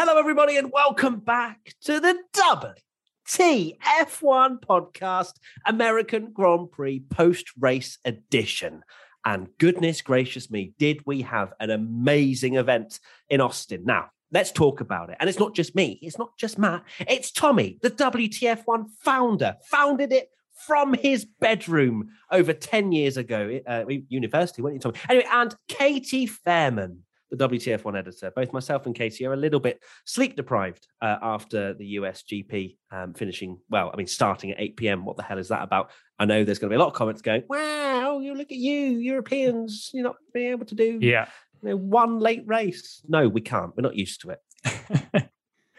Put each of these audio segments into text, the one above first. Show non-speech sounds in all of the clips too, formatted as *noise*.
Hello, everybody, and welcome back to the Double TF1 podcast, American Grand Prix post race edition. And goodness gracious me, did we have an amazing event in Austin? Now, let's talk about it. And it's not just me, it's not just Matt, it's Tommy, the WTF1 founder, founded it from his bedroom over 10 years ago, uh, university, weren't you, Tommy? Anyway, and Katie Fairman the WTF1 editor. Both myself and Katie are a little bit sleep deprived uh, after the US GP um, finishing, well, I mean, starting at 8 p.m. What the hell is that about? I know there's going to be a lot of comments going, wow, you look at you, Europeans, you're not being able to do yeah. You know, one late race. No, we can't. We're not used to it.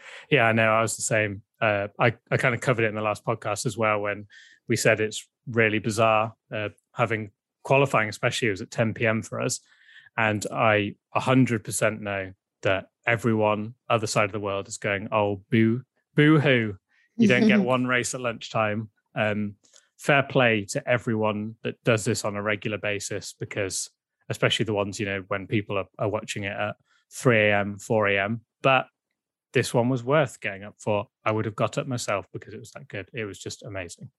*laughs* yeah, I know. I was the same. Uh, I, I kind of covered it in the last podcast as well when we said it's really bizarre uh, having qualifying, especially it was at 10 p.m. for us and I 100% know that everyone other side of the world is going, oh, boo, boo hoo. You don't get *laughs* one race at lunchtime. Um, fair play to everyone that does this on a regular basis because, especially the ones, you know, when people are, are watching it at 3 a.m., 4 a.m. But this one was worth getting up for. I would have got up myself because it was that good. It was just amazing.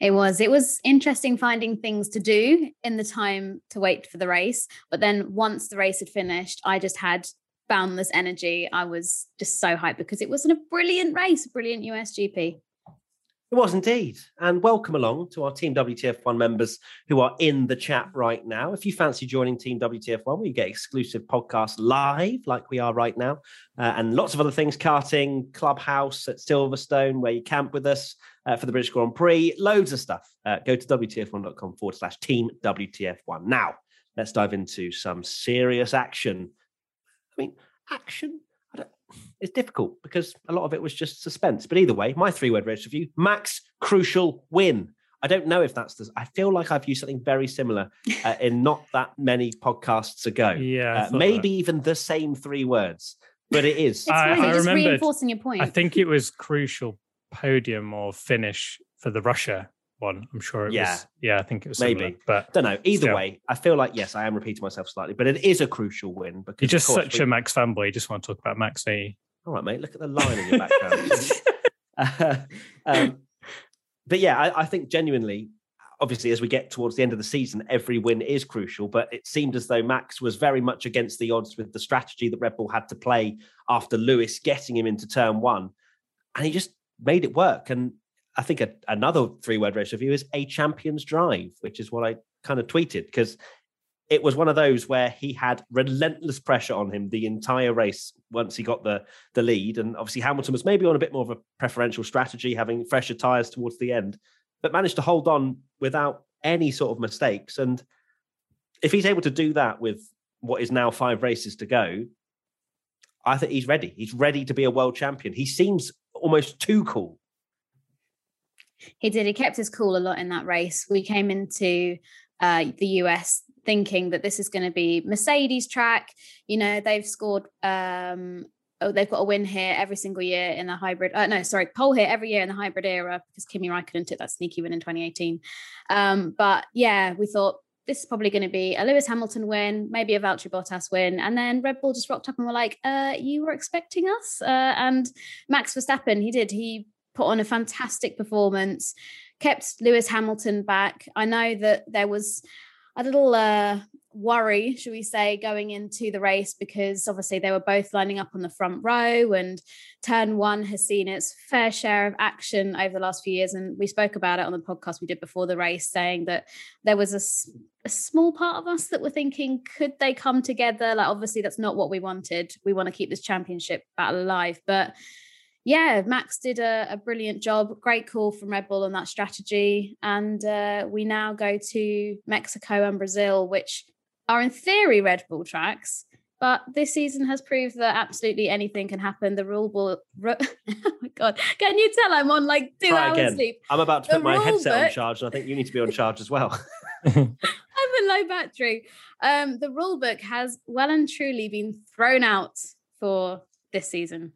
It was. It was interesting finding things to do in the time to wait for the race. But then once the race had finished, I just had boundless energy. I was just so hyped because it was a brilliant race, a brilliant USGP. It was indeed. And welcome along to our Team WTF1 members who are in the chat right now. If you fancy joining Team WTF1, we get exclusive podcasts live, like we are right now, uh, and lots of other things karting, clubhouse at Silverstone, where you camp with us uh, for the British Grand Prix, loads of stuff. Uh, go to WTF1.com forward slash Team WTF1. Now, let's dive into some serious action. I mean, action it's difficult because a lot of it was just suspense. But either way, my three word race review Max crucial win. I don't know if that's the. I feel like I've used something very similar uh, in *laughs* not that many podcasts ago. Yeah, uh, maybe that. even the same three words, but it is. *laughs* It's I, I just reinforcing your point. I think it was crucial podium or finish for the Russia one. I'm sure it yeah. was. Yeah, I think it was maybe, similar, but don't know. Either still. way, I feel like yes, I am repeating myself slightly, but it is a crucial win because you're just such we... a Max fanboy. You just want to talk about Max? All right, mate. Look at the line in your background. uh, *laughs* *laughs* um, but yeah, I, I think genuinely, obviously, as we get towards the end of the season, every win is crucial. But it seemed as though Max was very much against the odds with the strategy that Red Bull had to play after Lewis getting him into turn one, and he just made it work. And I think a, another three word race review is a champion's drive, which is what I kind of tweeted because it was one of those where he had relentless pressure on him the entire race once he got the the lead. And obviously Hamilton was maybe on a bit more of a preferential strategy, having fresher tyres towards the end, but managed to hold on without any sort of mistakes. And if he's able to do that with what is now five races to go, I think he's ready. He's ready to be a world champion. He seems almost too cool he did. He kept his cool a lot in that race. We came into uh, the US thinking that this is going to be Mercedes track. You know, they've scored. Um, oh, they've got a win here every single year in the hybrid. Uh, no, sorry, pole here every year in the hybrid era because Kimi Raikkonen took that sneaky win in 2018. Um, but yeah, we thought this is probably going to be a Lewis Hamilton win, maybe a Valtteri Bottas win, and then Red Bull just rocked up and were like, uh, "You were expecting us?" Uh, and Max Verstappen, he did. He put on a fantastic performance, kept Lewis Hamilton back. I know that there was a little uh, worry, should we say, going into the race because obviously they were both lining up on the front row, and turn one has seen its fair share of action over the last few years. And we spoke about it on the podcast we did before the race, saying that there was a, a small part of us that were thinking, could they come together? Like, obviously, that's not what we wanted. We want to keep this championship battle alive, but yeah, Max did a, a, brilliant job. Great call from Red Bull on that strategy. And uh, we now go to Mexico and Brazil, which are in theory Red Bull tracks, but this season has proved that absolutely anything can happen. The rule book, *laughs* oh my god, can you tell I'm on like two Try hours again. sleep? I'm about to The put my headset on charge, and I think you need to be on charge as well. *laughs* *laughs* I'm a low battery. Um, the rule book has well and truly been thrown out for this season.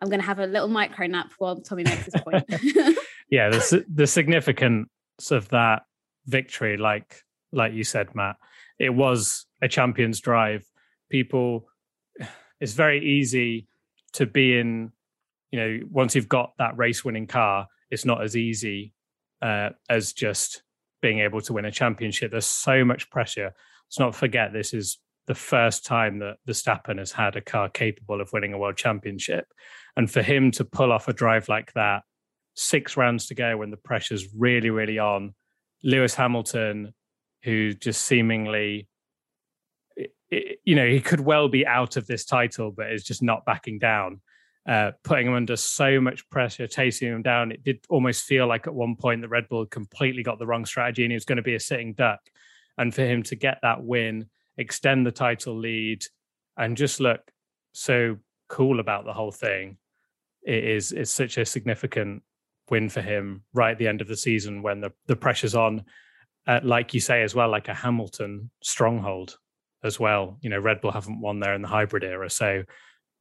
I'm going to have a little micro nap while Tommy makes his point. *laughs* *laughs* yeah, the the significance of that victory, like like you said, Matt, it was a champion's drive. People, *sighs* it's very easy to be in. You know, once you've got that race winning car, it's not as easy uh, as just being able to win a championship. There's so much pressure. Let's not forget this is the first time that Verstappen has had a car capable of winning a world championship, and for him to pull off a drive like that six rounds to go when the pressure's really, really on. Lewis Hamilton, who just seemingly, you know, he could well be out of this title, but is just not backing down, uh, putting him under so much pressure, chasing him down. It did almost feel like at one point the Red Bull completely got the wrong strategy and he was going to be a sitting duck. And for him to get that win, extend the title lead, and just look so cool about the whole thing, it is it's such a significant win for him right at the end of the season when the, the pressure's on. Uh, like you say as well, like a Hamilton stronghold as well. You know, Red Bull haven't won there in the hybrid era. So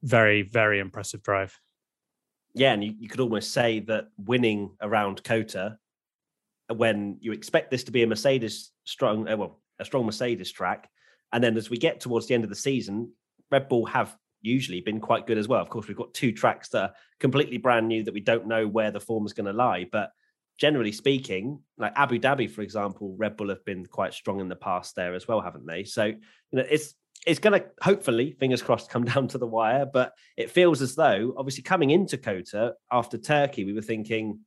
very, very impressive drive. yeah, and you, you could almost say that winning around COTA, when you expect this to be a Mercedes strong, uh, well, a strong Mercedes track, and then as we get towards the end of the season, Red Bull have usually been quite good as well. Of course, we've got two tracks that are completely brand new that we don't know where the form is going to lie, but generally speaking, like Abu Dhabi, for example, Red Bull have been quite strong in the past there as well, haven't they? So you know, it's it's going to hopefully, fingers crossed, come *laughs* down to the wire. But it feels as though, obviously, coming into COTA after Turkey, we were thinking,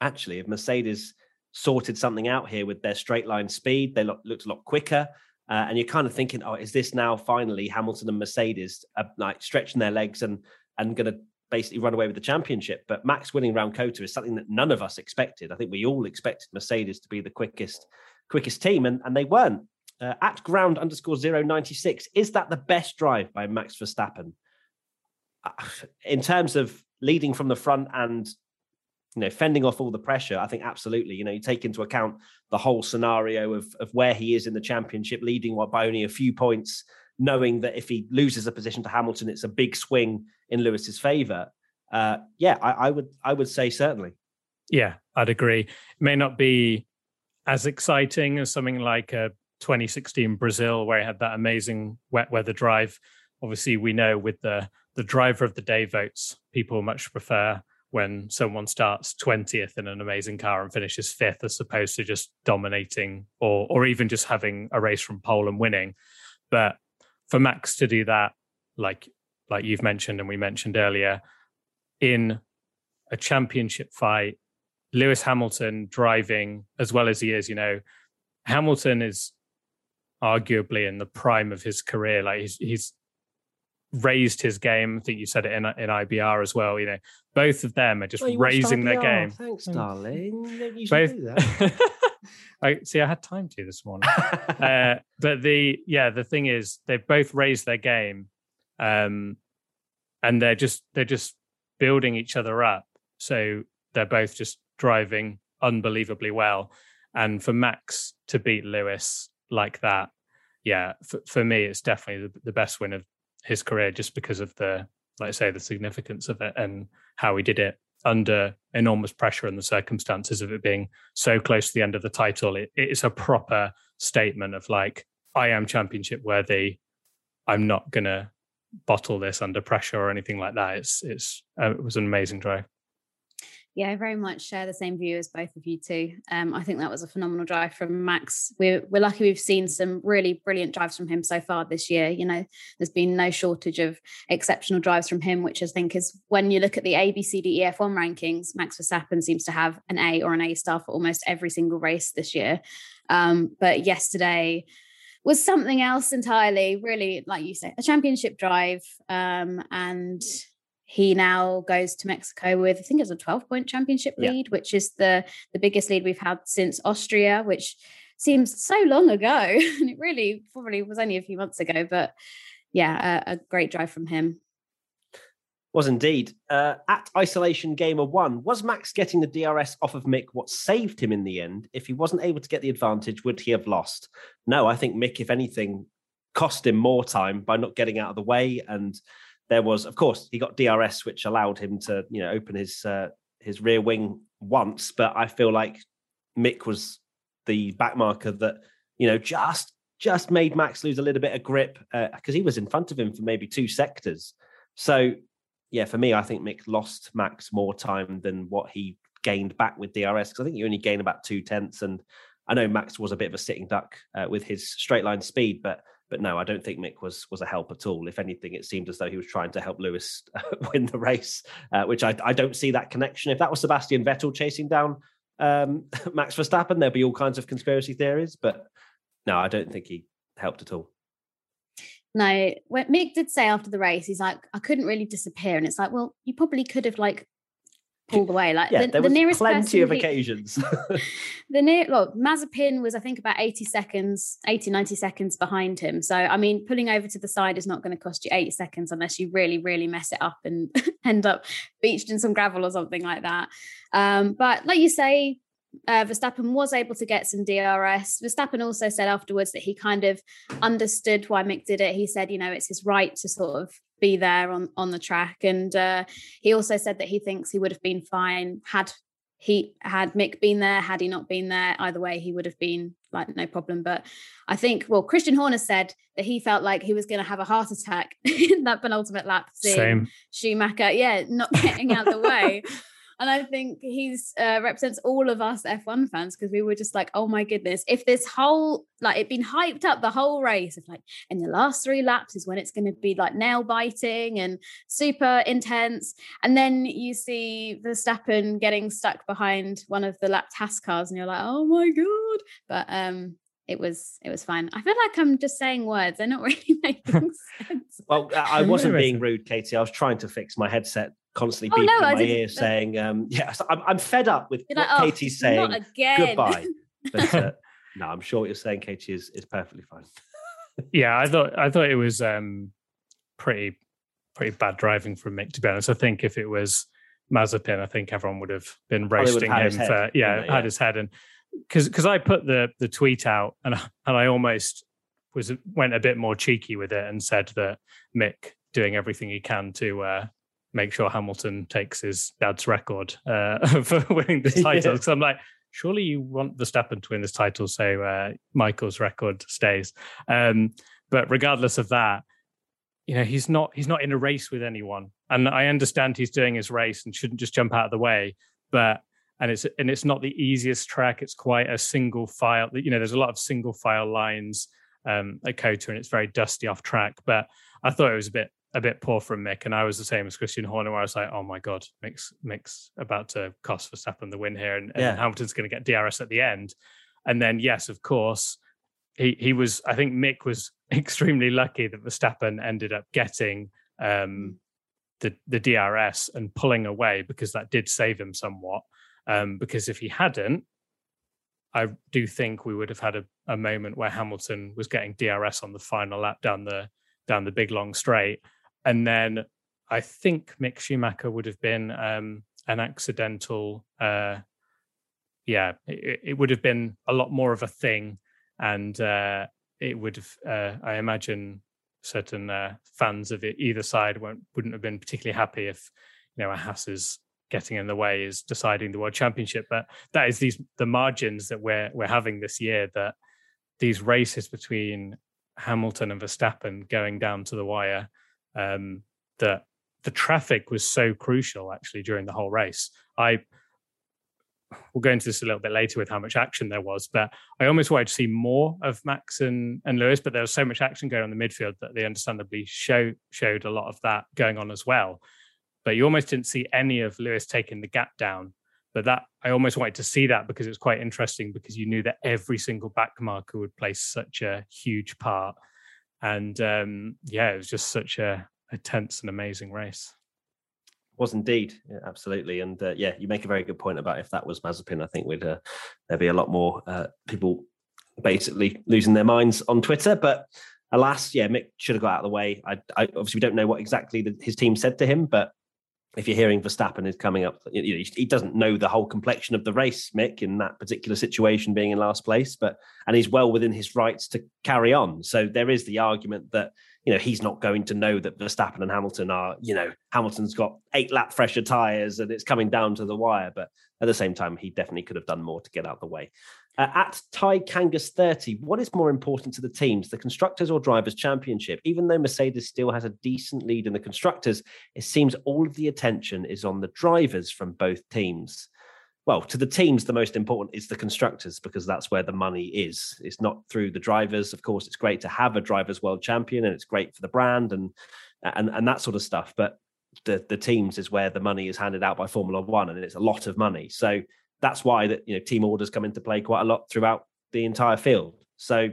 actually, if Mercedes sorted something out here with their straight line speed, they looked a lot quicker. Uh, and you're kind of thinking, oh, is this now finally Hamilton and Mercedes uh, like stretching their legs and and going to basically run away with the championship? But Max winning round COTA is something that none of us expected. I think we all expected Mercedes to be the quickest quickest team, and, and they weren't. Uh, at ground underscore zero ninety six, is that the best drive by Max Verstappen? Uh, In terms of leading from the front and you know fending off all the pressure, I think absolutely. You know, you take into account the whole scenario of of where he is in the championship, leading what by only a few points, knowing that if he loses a position to Hamilton, it's a big swing in Lewis's favour. Uh, yeah, I, I would I would say certainly. Yeah, I'd agree. It may not be as exciting as something like a 2016 Brazil, where he had that amazing wet weather drive. Obviously, we know with the the driver of the day votes, people much prefer when someone starts 20th in an amazing car and finishes fifth, as opposed to just dominating or or even just having a race from pole and winning. But for Max to do that, like like you've mentioned and we mentioned earlier, in a championship fight, Lewis Hamilton driving as well as he is, you know, Hamilton is arguably in the prime of his career. Like he's he's raised his game. I think you said it in in IBR as well. You know, both of them are just raising their game. Thanks, Mm. darling. You Both. do that. *laughs* I see. I had time to this morning. uh, but the yeah, the thing is, they've both raised their game, um, and they're just they're just building each other up. So they're both just driving unbelievably well. And for Max to beat Lewis like that, yeah, for, for me, it's definitely the, the best win of his career, just because of the, like I say, the significance of it and how he did it under enormous pressure and the circumstances of it being so close to the end of the title. It, it's a proper statement of like, I am championship worthy. I'm not gonna bottle this under pressure or anything like that. It's it's uh, it was an amazing drive. Yeah, I very much share the same view as both of you two. Um, I think that was a phenomenal drive from Max. We're we're lucky we've seen some really brilliant drives from him so far this year. You know, there's been no shortage of exceptional drives from him, which I think is when you look at the A, B, C, D, E, F one rankings, Max Verstappen seems to have an A or an A star for almost every single race this year. Um, but yesterday was something else entirely. Really, like you say, a championship drive, um, and he now goes to Mexico with I think it's a 12 point championship Yeah. lead, which is the the biggest lead we've had since Austria, which seems so long ago. *laughs* and it really probably was only a few months ago, but yeah, a, a great drive from him. Was indeed. Uh, at Isolation Gamer 1, was Max getting the DRS off of Mick what saved him in the end? If he wasn't able to get the advantage, would he have lost? No, I think Mick, if anything, cost him more time by not getting out of the way. And there was, of course, he got DRS, which allowed him to, you know, open his uh, his rear wing once. But I feel like Mick was the backmarker that, you know, just just made Max lose a little bit of grip because uh, he was in front of him for maybe two sectors. So yeah, for me, I think Mick lost Max more time than what he gained back with DRS because I think you only gain about two tenths. And I know Max was a bit of a sitting duck uh, with his straight line speed, but but no, I don't think Mick was was a help at all. If anything, it seemed as though he was trying to help Lewis *laughs* win the race, uh, which I, I don't see that connection. If that was Sebastian Vettel chasing down um, *laughs* Max Verstappen, there'd be all kinds of conspiracy theories. But no, I don't think he helped at all. No, when Mick did say after the race, he's like, I couldn't really disappear. And it's like, well, you probably could have like pulled away. Like yeah, the, there the was nearest plenty of he, occasions. *laughs* *laughs* the near look, Mazepin was, I think, about 80 seconds, 80, 90 seconds behind him. So I mean, pulling over to the side is not going to cost you 80 seconds unless you really, really mess it up and *laughs* end up beached in some gravel or something like that. Um, but like you say, uh, Verstappen was able to get some DRS. Verstappen also said afterwards that he kind of understood why Mick did it. He said, you know, it's his right to sort of be there on on the track, and uh, he also said that he thinks he would have been fine had he had Mick been there. Had he not been there, either way, he would have been like no problem. But I think, well, Christian Horner said that he felt like he was going to have a heart attack *laughs* in that penultimate lap. Same. Schumacher, yeah, not getting out the way. *laughs* And I think he's uh, represents all of us F1 fans because we were just like, oh my goodness, if this whole like it been hyped up the whole race, of like in the last three laps is when it's going to be like nail biting and super intense, and then you see Verstappen getting stuck behind one of the lap task cars, and you're like, oh my god! But um, it was it was fine. I feel like I'm just saying words; they're not really *laughs* making *laughs* sense. well, I wasn't being rude, Katie. I was trying to fix my headset constantly Oh, beeping no, in my ear saying, um, *laughs* "Yes, I'm, I'm fed up with You're what like, "Oh, Katie's saying. Not again. Goodbye." But uh, *laughs* no, I'm sure what you're saying, Katie, is is perfectly fine. *laughs* yeah, I thought I thought it was um, pretty pretty bad driving from Mick. To be honest, I think if it was Mazepin, I think everyone would have been Oh, have roasting him for yeah, wouldn't had his head and because because I put the the tweet out and I- and I almost was went a bit more cheeky with it and said that Mick doing everything he can to uh, make sure Hamilton takes his dad's record uh, *laughs* for winning *laughs* this Yeah. title. Because I'm like, surely you want Verstappen to win this title, so uh, Michael's record stays. Um, but regardless of that, you know, he's not he's not in a race with anyone, and I understand he's doing his race and shouldn't just jump out of the way, but. And it's and it's not the easiest track. It's quite a single file. You know, there's a lot of single file lines um, at COTA, and it's very dusty off track. But I thought it was a bit a bit poor from Mick, and I was the same as Christian Horner, where I was like, "Oh my god, Mick's Mick's about to cost Verstappen the win here, and, and Yeah. Hamilton's going to get DRS at the end." And then, yes, of course, he he was. I think Mick was *laughs* extremely lucky that Verstappen ended up getting um, the the DRS and pulling away because that did save him somewhat. Um, because if he hadn't, I do think we would have had a, a moment where Hamilton was getting DRS on the final lap down the down the big long straight, and then I think Mick Schumacher would have been um, an accidental. Uh, yeah, it, it would have been a lot more of a thing, and uh, it would have. Uh, I imagine certain uh, fans of it either side wouldn't have been particularly happy if you know a Haas is getting in the way is deciding the world championship. But that is these the margins that we're we're having this year that these races between Hamilton and Verstappen going down to the wire, um, that the traffic was so crucial actually during the whole race. I we'll go into this a little bit later with how much action there was, but I almost wanted to see more of Max and, and Lewis, but there was so much action going on in the midfield that they understandably show, showed a lot of that going on as well. But you almost didn't see any of Lewis taking the gap down. But that I almost wanted to see that because it was quite interesting because you knew that every single back marker would play such a huge part. And um, yeah, it was just such a, a tense and amazing race. Was indeed, yeah, absolutely, and uh, yeah, you make a very good point about if that was Mazepin, I think we'd uh, there'd be a lot more uh, people basically losing their minds on Twitter. But alas, yeah, Mick should have got out of the way. I, I obviously we don't know what exactly the, his team said to him, but if you're hearing Verstappen is coming up, you know, he doesn't know the whole complexion of the race, Mick, in that particular situation, being in last place, but and he's well within his rights to carry on. So there is the argument that you know he's not going to know that Verstappen and Hamilton are, you know, Hamilton's got eight lap fresher tires and it's coming down to the wire, but at the same time, he definitely could have done more to get out the way. Uh, at Ty Kangas 30, what is more important to the teams, the Constructors or Drivers' Championship? Even though Mercedes still has a decent lead in the Constructors, it seems all of the attention is on the drivers from both teams. Well, to the teams, the most important is the constructors because that's where the money is. It's not through the drivers. Of course, it's great to have a drivers' world champion, and it's great for the brand and and and that sort of stuff. But the the teams is where the money is handed out by Formula One, and it's a lot of money. So that's why that you know team orders come into play quite a lot throughout the entire field. So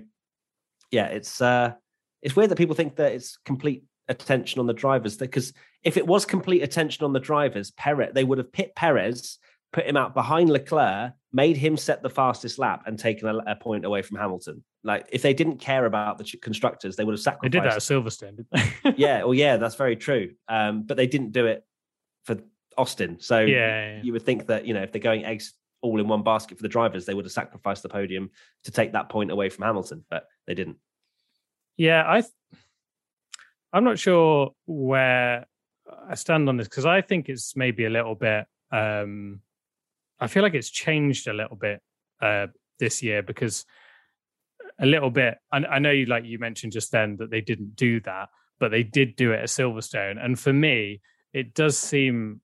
yeah, it's uh it's weird that people think that it's complete attention on the drivers because if it was complete attention on the drivers, Perez they would have pit Perez, put him out behind Leclerc, made him set the fastest lap, and taken a, a point away from Hamilton. Like if they didn't care about the constructors, they would have sacrificed. They did that at Silverstone, didn't they? yeah, well, yeah, *laughs* that's very true. Um, but they didn't do it for Austin. So yeah, yeah, you would think that you know if they're going eggs all in one basket for the drivers, they would have sacrificed the podium to take that point away from Hamilton, but they didn't. Yeah, I. Th- I'm not sure where I stand on this because I think it's maybe a little bit. Um, I feel like it's changed a little bit uh, this year because a little bit. I, I know you like you mentioned just then that they didn't do that, but they did do it at Silverstone, and for me, it does seem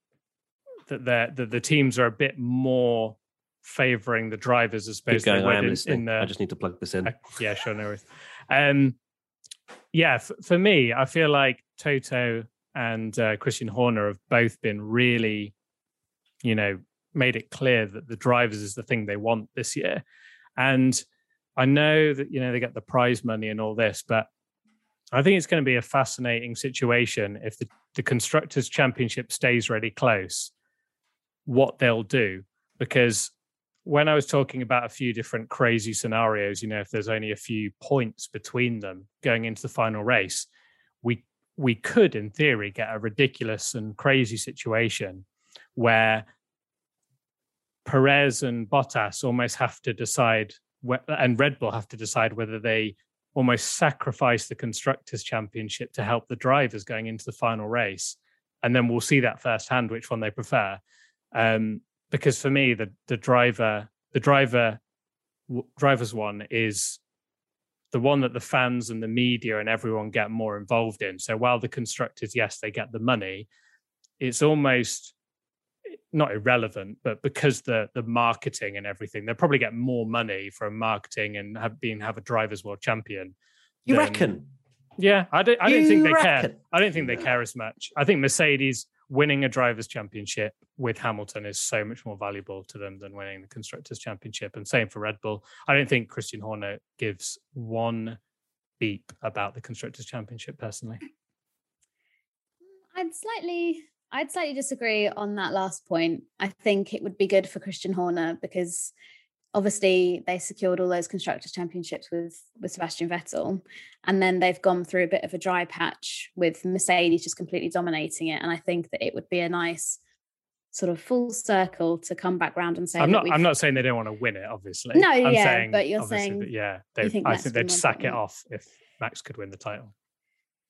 that the the teams are a bit more favoring the drivers as opposed to I, in, in the, I just need to plug this in. Uh, yeah, sure, no worries. Um, yeah, f- for me, I feel like Toto and uh, Christian Horner have both been really, you know, made it clear that the drivers is the thing they want this year. And I know that, you know, they get the prize money and all this, but I think it's going to be a fascinating situation if the, the Constructors' Championship stays really close, what they'll do. Because when I was talking about a few different crazy scenarios, you know, if there's only a few points between them going into the final race, we we could, in theory, get a ridiculous and crazy situation where Perez and Bottas almost have to decide, and Red Bull have to decide whether they almost sacrifice the constructors' championship to help the drivers going into the final race, and then we'll see that firsthand which one they prefer. Um, because for me the the driver the driver drivers one is the one that the fans and the media and everyone get more involved in. So while the constructors yes they get the money it's almost not irrelevant but because the the marketing and everything they'll probably get more money from marketing and have been have a drivers world champion you than, reckon? Yeah i don't i don't think they reckon? care i don't think they care as much. I think mercedes winning a drivers' championship with Hamilton is so much more valuable to them than winning the constructors' championship. And same for Red Bull. I don't think Christian Horner gives one beep about the constructors' championship personally. I'd slightly I'd slightly disagree on that last point. I think it would be good for Christian Horner because obviously they secured all those constructors championships with with Sebastian Vettel and then they've gone through a bit of a dry patch with Mercedes just completely dominating it and I think that it would be a nice sort of full circle to come back round and say I'm not I'm not saying they don't want to win it obviously no I'm yeah saying, but you're saying that, yeah they, think I think they'd sack it off if Max could win the title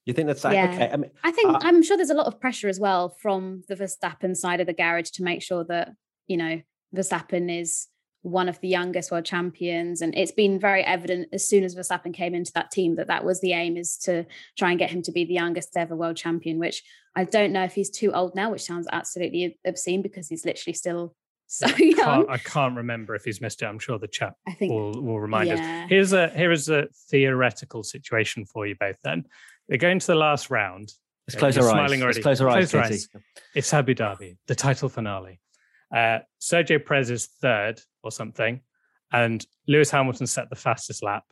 you think that's yeah. okay? I, mean, I think uh, I'm sure there's a lot of pressure as well from the Verstappen side of the garage to make sure that you know Verstappen is one of the youngest world champions. And it's been very evident as soon as Verstappen came into that team that that was the aim is to try and get him to be the youngest ever world champion, which I don't know if he's too old now, which sounds absolutely obscene because he's literally still *laughs* so I young. Can't, I can't remember if he's missed it. I'm sure the chat I think, will, will remind yeah. us. Here's a here is a theoretical situation for you both. Then they're going to the last round. Let's close our eyes. Let's close our eyes. Close eyes. It's Abu Dhabi, the title finale. Uh, Sergio Perez is third or something, and Lewis Hamilton set the fastest lap.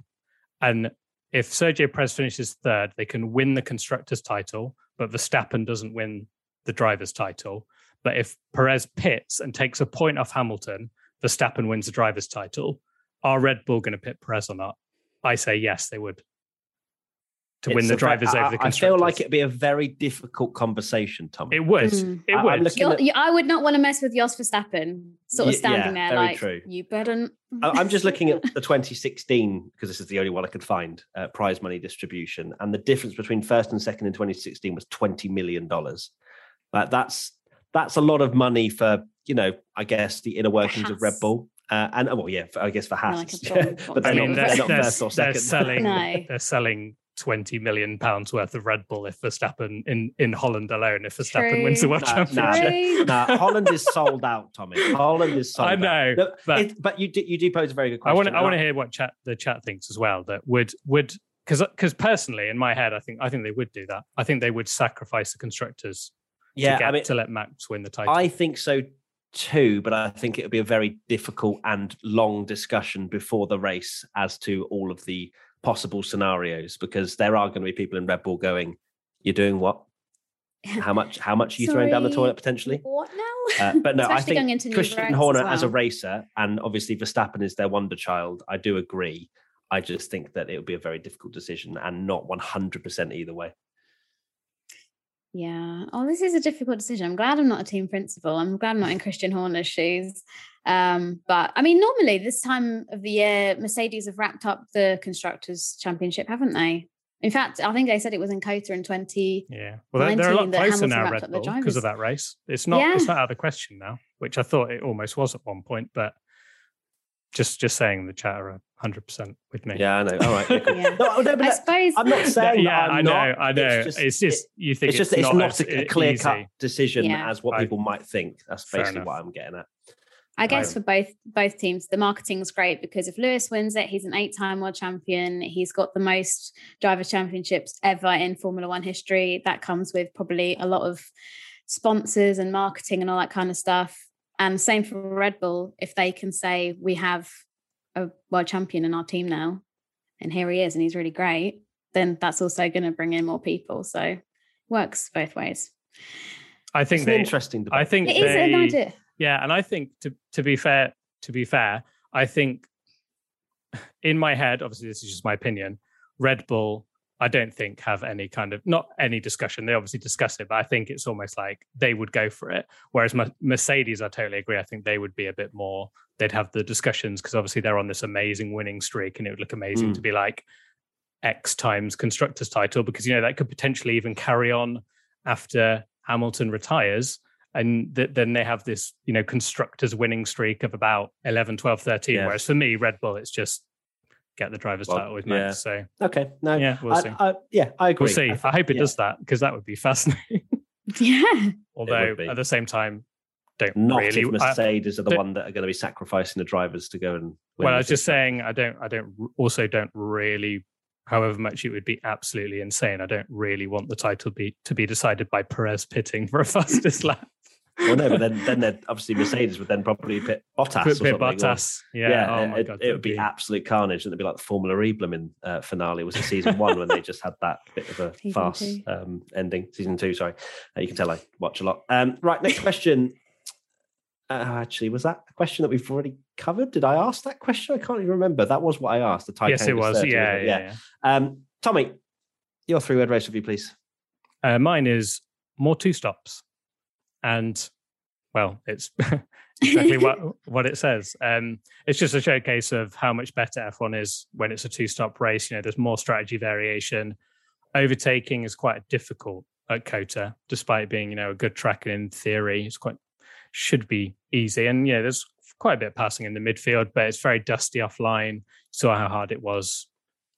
And if Sergio Perez finishes third, they can win the constructors' title, but Verstappen doesn't win the driver's title. But if Perez pits and takes a point off Hamilton, Verstappen wins the driver's title. Are Red Bull going to pit Perez or not? I say yes, they would. To win the a ve- drivers I, over the I feel like it'd be a very difficult conversation, Tom. It would. Mm. It I- I'm would. looking- You're, I would not want to mess with Jos Verstappen, sort of Ye- standing yeah, there very like true. you better. I- I'm just looking at *laughs* the 2016 because this is the only one I could find uh, prize money distribution, and the difference between first and second in 2016 was 20 million dollars. Like that's that's a lot of money for you know, I guess the inner workings of Red Bull, uh, and oh, well, yeah, for, I guess for More Haas, like a *laughs* but they're I mean, not, they're, they're not they're- first or second. they're second. selling. *laughs* No. They're selling twenty million pounds worth of Red Bull if Verstappen in in Holland alone. If Verstappen wins the world Nah, nah, championship, True. Nah, Holland is sold out, Tommy. *laughs* Holland is sold out. I know, No, but- it- but you do, you do pose a very good I question. want to. I want to hear what chat the chat thinks as well. That would would because because personally in my head, I think I think they would do that. I think they would sacrifice the constructors Yeah, to, get, I mean, to let Max win the title. I think so too, but I think it would be a very difficult and long discussion before the race as to all of the possible scenarios because there are going to be people in Red Bull going, "You're doing what? *laughs* How much? How much are you throwing down the toilet potentially?" What now? Uh, *laughs* but no, I think Christian roads as Horner as a racer, and obviously Verstappen is their wonder child. I do agree. I just think that it would be a very difficult decision and not 100% either way. Yeah. Oh, this is a difficult decision. I'm glad I'm not a team principal. I'm glad I'm not in Christian Horner's shoes. Um, but I mean, normally this time of the year, Mercedes have wrapped up the constructors' championship, haven't they? In fact, I think they said it was in Cota in 20. Yeah, well, they're, they're a lot closer Hamilton now, Red Bull, because of that race. It's not. Yeah. It's not out of the question now, which I thought it almost was at one point. But just just saying, the chat are hundred percent with me. Yeah, I know. All right. yeah, cool. *laughs* Yeah. No, no, but I suppose I'm not *laughs* saying yeah, that I'm I know, not. I know. It's just, it- you think it's just that it's not a, a, clear cut decision Yeah. as what I- people might think. That's basically what I'm getting at. I guess for both both teams, the marketing is great because if Lewis wins it, he's an eight-time world champion. He's got the most drivers' championships ever in Formula One history. That comes with probably a lot of sponsors and marketing and all that kind of stuff. And same for Red Bull, if they can say we have a world champion in our team now, and here he is, and he's really great, then that's also going to bring in more people. So works both ways. I think It's an they. interesting debate. I think It is an idea. Yeah, and I think to to be fair, to be fair, I think in my head, obviously this is just my opinion, Red Bull, I don't think have any kind of not any discussion. They obviously discuss it, but I think it's almost like they would go for it. Whereas Mercedes, I totally agree. I think they would be a bit more. They'd have the discussions because obviously they're on this amazing winning streak, and it would look amazing Mm. to be like X times constructors title because you know that could potentially even carry on after Hamilton retires and th- then they have this you know constructors winning streak of about 11 12 13 Yeah. whereas for me red bull it's just get the driver's Well, title with yeah. Max. so okay. No. yeah we'll I, see I, yeah, I agree. we'll see think- i hope it yeah, does that because that would be *laughs* fascinating *laughs* Yeah. although at the same time don't Not really if I- Mercedes are the the- one that are going to be sacrificing the drivers to go and. win well i was just thing. saying i don't i don't also don't really however much it would be absolutely insane i don't really want the title be to be decided by perez pitting for a *laughs* fastest lap Well, no, but then then they'd- obviously Mercedes would then probably pit Bottas. Pit- or pit something, or- Bottas. Yeah, Yeah, oh it, my God, it would be absolute carnage. And it'd be like the Formula E blooming uh, finale was in season one when they just had that bit of a *laughs* Season farce um, ending. Season two, sorry. Uh, you can tell I watch a lot. Um, right, next question. Uh, actually, was that a question that we've already covered? Did I ask that question? I can't even remember. That was what I asked. The yes it was 30, yeah wasn't yeah, yeah. Um, Tommy, your three word race review, please. Uh, mine is more two stops, and well, it's *laughs* exactly what *laughs* what it says. Um, it's just a showcase of how much better F1 is when it's a two stop race. You know, there's more strategy variation. Overtaking is quite difficult at Cota, despite being you know a good track and in theory it's quite should be easy. And yeah, there's quite a bit of passing in the midfield, but it's very dusty offline. Saw how hard it was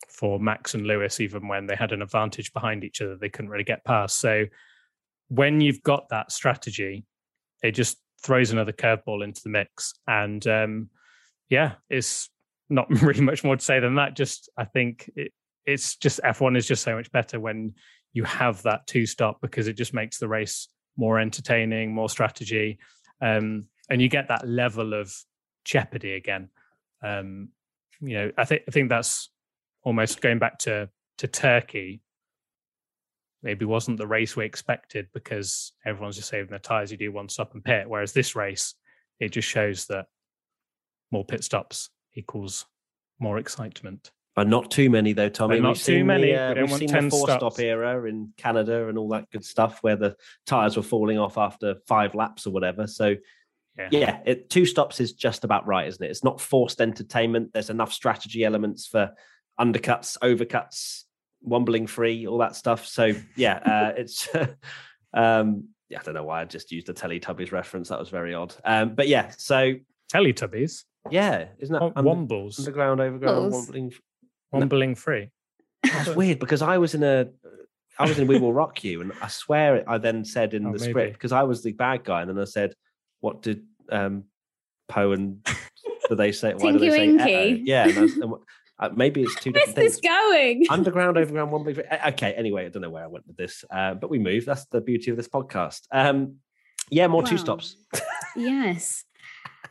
for Max and Lewis, even when they had an advantage behind each other, they couldn't really get past. So when you've got that strategy, it just throws another curveball into the mix. And um, yeah, it's not *laughs* really much more to say than that. Just I think it, it's just F1 is just so much better when you have that two stop because it just makes the race more entertaining, more strategy, um, and you get that level of jeopardy again. Um, you know, I think I think that's almost going back to to Turkey. Maybe wasn't the race we expected because everyone's just saving their tires. You do one stop and pit, whereas this race, it just shows that more pit stops equals more excitement. But not too many though, Tommy. But not we've too seen many. The, uh, we have seen the four-stop era in Canada and all that good stuff, where the tires were falling off after five laps or whatever. So, Yeah. yeah, it, two stops is just about right, isn't it? It's not forced entertainment. There's enough strategy elements for undercuts, overcuts, wombling free, all that stuff. So, yeah, uh, *laughs* it's. *laughs* um, yeah, I don't know why I just used the Teletubbies reference. That was very odd. Um, but yeah, so Teletubbies, yeah, isn't that Wom- under- Wombles, underground, overground, Balls. wombling? Wombling free. That's weird because I was in a, I was in We Will Rock You, and I swear it, I then said in Oh, the maybe. script because I was the bad guy, and then I said, "What did um, Poe and do they say? Why do they say Winky. "uh-oh"? Yeah, and I was- and *laughs* what- uh, maybe it's two *laughs* different Where's this going? *laughs* Underground, overground, one big. Okay, anyway, I don't know where I went with this, uh, but we move. That's the beauty of this podcast. Um, yeah, more two stops. *laughs* yes.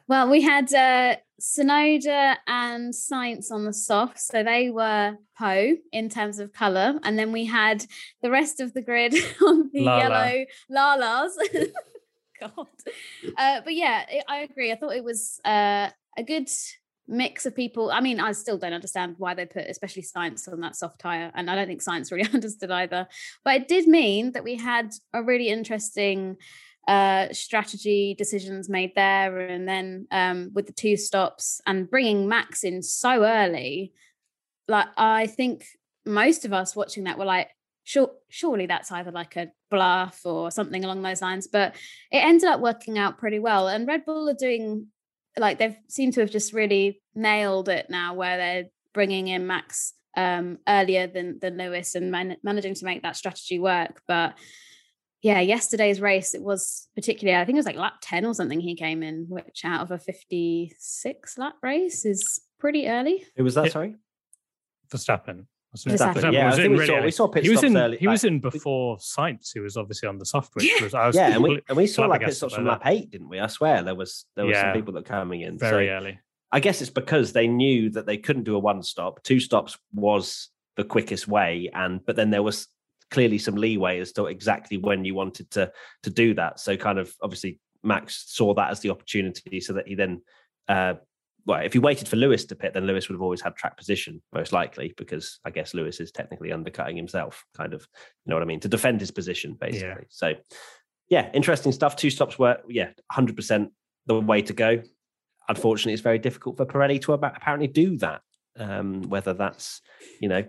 Well, we had uh, Tsunoda and Sainz on the soft, so they were Poe in terms of color, and then we had the rest of the grid on the Lala. yellow Lalas. God, uh, but yeah, I- I agree. I thought it was uh, a good mix of people. I mean, I still don't understand why they put especially Sainz on that soft tire, and I don't think Sainz really *laughs* understood either. But it did mean that we had a really interesting uh strategy decisions made there and then um with the two stops and bringing max in so early like i think most of us watching that were like sure surely that's either like a bluff or something along those lines but it ended up working out pretty well and red bull are doing like they've seemed to have just really nailed it now where they're bringing in max um earlier than than lewis and man- managing to make that strategy work but yeah, yesterday's race, it was particularly, I think it was like lap 10 or something he came in, which out of a 56 lap race is pretty early. Who was that? Yeah. Sorry, Verstappen. wasn't? Verstappen, Verstappen, yeah, I was think in we really saw- we early. saw pit he was in, early. He was in before Sainz, who was obviously on the soft, *laughs* which Yeah. was I was yeah, and we and we saw like pit stops from lap eight, didn't we? I swear there was there were some people that were coming in. very so, early. I guess it's because they knew that they couldn't do a one stop. Two stops was the quickest way, and but then there was clearly some leeway as to exactly when you wanted to to do that. So kind of obviously Max saw that as the opportunity, so that he then. Uh, well, if he waited for Lewis to pit, then Lewis would have always had track position, most likely, because I guess Lewis is technically undercutting himself, kind of, you know what I mean, to defend his position, basically. So, yeah, interesting stuff. Two stops were, yeah, 100% the way to go unfortunately, it's very difficult for Pirelli to apparently do that. Um, whether that's, you know,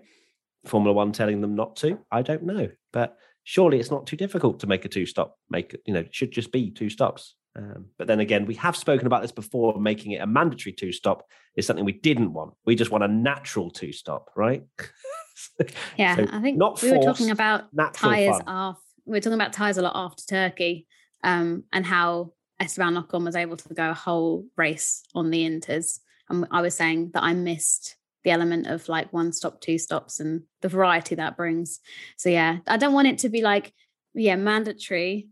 Formula One telling them not to, I don't know. But surely it's not too difficult to make a two stop. Make it, you know, it should just be two stops. Um, but then again, we have spoken about this before. Making it a mandatory two stop is something we didn't want. We just want a natural two stop, right? *laughs* Yeah, So I think not we were talking about tires after, we are talking about tires a lot after Turkey um, and how Esteban Ocon was able to go a whole race on the Inters. And I was saying that I missed the element of like one stop, two stops, and the variety that brings. So yeah, I don't want it to be like yeah mandatory,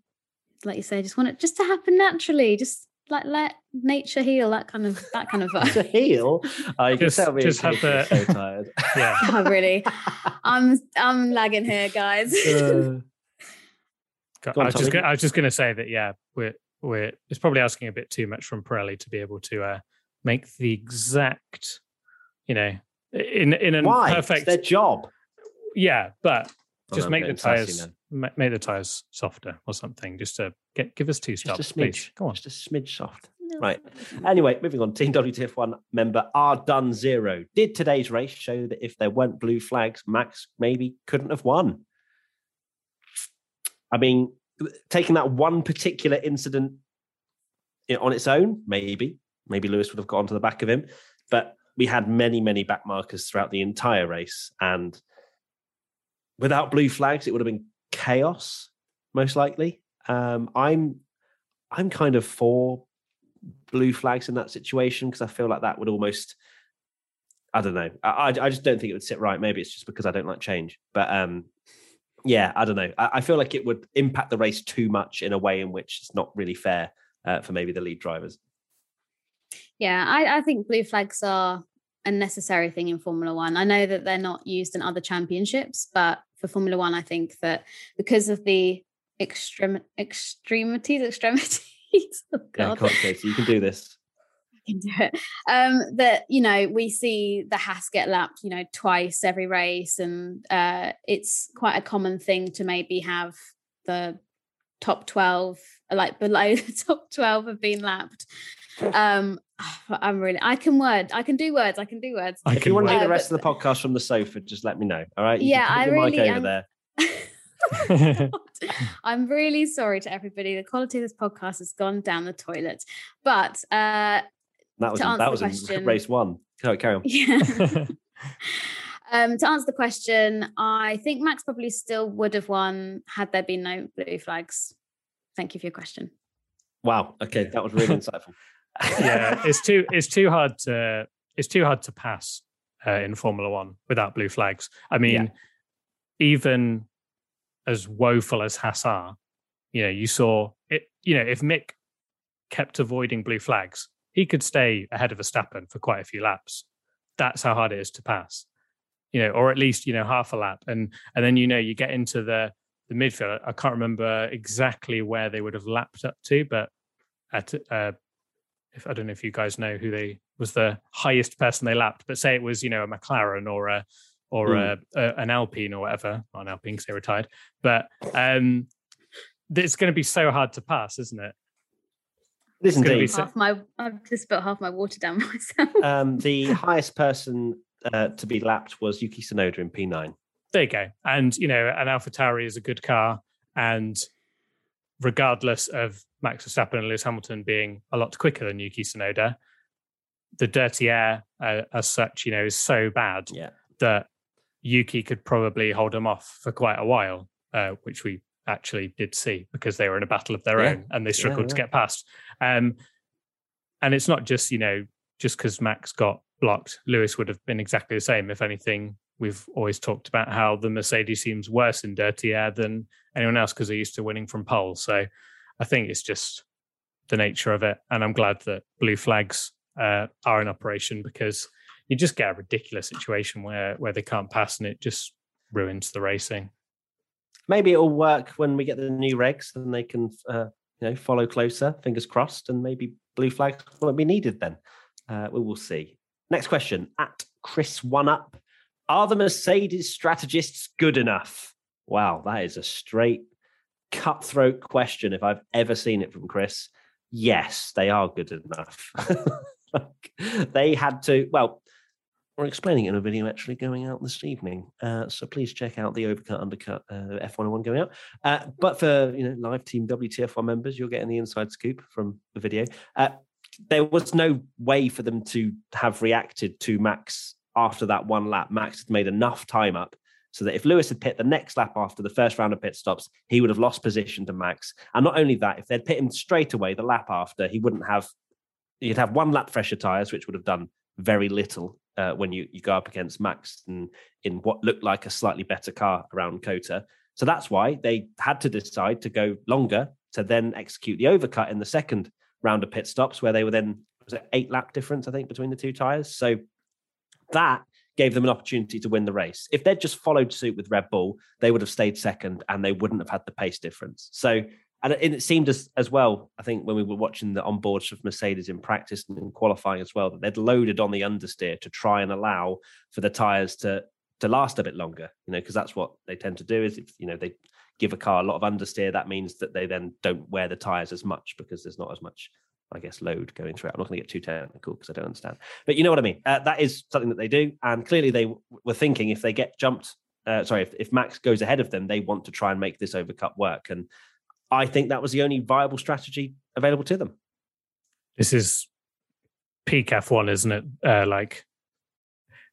like you say. I Just want it just to happen naturally. Just like let nature heal. That kind of that kind of *laughs* to heal. I can Just- tell me just have the- so tired. *laughs* *laughs* Yeah. oh, really, I'm I'm lagging here, guys. Uh, Go- Go on, I was just I was just going to say that yeah, we're we're it's probably asking a bit too much from Pirelli to be able to uh, make the exact, you know, in in a Why? It's perfect their job. yeah, but Oh, just I'm make the tires ma- make the tires softer or something, just to get give us two Just stops, a please. Go on. Just a smidge soft. Right. Anyway, moving on. Team WTF1 member R Done Zero. Did today's race show that if there weren't blue flags, Max maybe couldn't have won? I mean, taking that one particular incident on its own, maybe, maybe Lewis would have got onto the back of him. But we had many, many back markers throughout the entire race. And without blue flags, it would have been chaos, most likely. Um, I'm I'm kind of for blue flags in that situation because I feel like that would almost I don't know. I, I I just don't think it would sit right. Maybe it's just because I don't like change. But um yeah, I don't know. I, I feel like it would impact the race too much in a way in which it's not really fair uh, for maybe the lead drivers. Yeah, I, I think blue flags are a necessary thing in Formula One. I know that they're not used in other championships, but for Formula One, I think that because of the extrem extremities, extremities. *laughs* oh Yeah, God. Conte, so you can do this. Can do it. Um, that you know, we see the Haas get lapped, you know, twice every race, and uh, it's quite a common thing to maybe have the top twelve, like below *laughs* the top twelve, have been lapped. Um, *sighs* I'm really, I can word, I can do words, I can do words. I if you want to do the rest of the podcast from the sofa, just let me know. All right. You yeah, I really over there. *laughs* *laughs* I'm really sorry to everybody. The quality of this podcast has gone down the toilet. But uh, that was that was question, race one. Carry on. Yeah. *laughs* *laughs* um, to answer the question, I think Max probably still would have won had there been no blue flags. Thank you for your question. Wow. Okay, that was really *laughs* insightful. yeah, it's too it's too hard to it's too hard to pass uh, in Formula One without blue flags. I mean, yeah. even as woeful as Haas are, you know, you saw it, you know, if Mick kept avoiding blue flags, he could stay ahead of Verstappen for quite a few laps. That's how hard it is to pass, you know, or at least, you know, half a lap. And and then, you know, you get into the the midfield. I can't remember exactly where they would have lapped up to, but at uh, if I don't know if you guys know who they was the highest person they lapped, but say it was, you know, a McLaren or a or mm. a, a, an Alpine or whatever. Not an Alpine because they retired, but um, it's going to be so hard to pass, isn't it? This indeed. So- half my, I've just spilled half my water down *laughs* myself. Um, the *laughs* highest person uh, to be lapped was Yuki Tsunoda in P9. There you go. And you know, an AlphaTauri is a good car, and regardless of Max Verstappen and Lewis Hamilton being a lot quicker than Yuki Tsunoda, the dirty air uh, as such, you know, is so bad yeah. that Yuki could probably hold him off for quite a while, uh, which we actually did see because they were in a battle of their yeah. own and they struggled yeah, to get past. Um, and it's not just, you know, just because Max got blocked, Lewis would have been exactly the same. If anything, we've always talked about how the Mercedes seems worse in dirty air than anyone else because they're used to winning from pole. So I think it's just the nature of it. And I'm glad that blue flags uh, are in operation because you just get a ridiculous situation where where they can't pass and it just ruins the racing. Maybe it'll work when we get the new regs and they can uh, you know follow closer. Fingers crossed, and maybe blue flags won't be needed then. Uh, we will see. Next question at Chris One Up. Are the Mercedes strategists good enough? Wow, that is a straight cutthroat question if I've ever seen it from Chris. Yes, they are good enough. *laughs* they had to, well, we're explaining it in a video actually going out this evening. Uh, so please check out the overcut undercut uh, F101 going out. Uh, but for you know live team WTF1 members, you're getting the inside scoop from the video. Uh, there was no way for them to have reacted to Max after that one lap. Max had made enough time up so that if Lewis had pit the next lap after the first round of pit stops, he would have lost position to Max. And not only that, if they'd pit him straight away the lap after, he wouldn't have. He'd have one lap fresher tires, which would have done very little uh, when you, you go up against Max in, in what looked like a slightly better car around COTA. So that's why they had to decide to go longer to then execute the overcut in the second round of pit stops, where they were then was it eight lap difference, I think, between the two tires. So that gave them an opportunity to win the race. If they'd just followed suit with Red Bull, they would have stayed second and they wouldn't have had the pace difference. So and it seemed as as well. I think when we were watching the onboards of Mercedes in practice and in qualifying as well, that they'd loaded on the understeer to try and allow for the tires to to last a bit longer. You know, because that's what they tend to do. Is if you know they give a car a lot of understeer, that means that they then don't wear the tires as much because there's not as much, I guess, load going through it. I'm not going to get too technical because I don't understand, but you know what I mean. Uh, that is something that they do, and clearly they w- were thinking if they get jumped. Uh, sorry, if, if Max goes ahead of them, they want to try and make this overcut work. And I think that was the only viable strategy available to them. This is peak F1, isn't it? Uh, like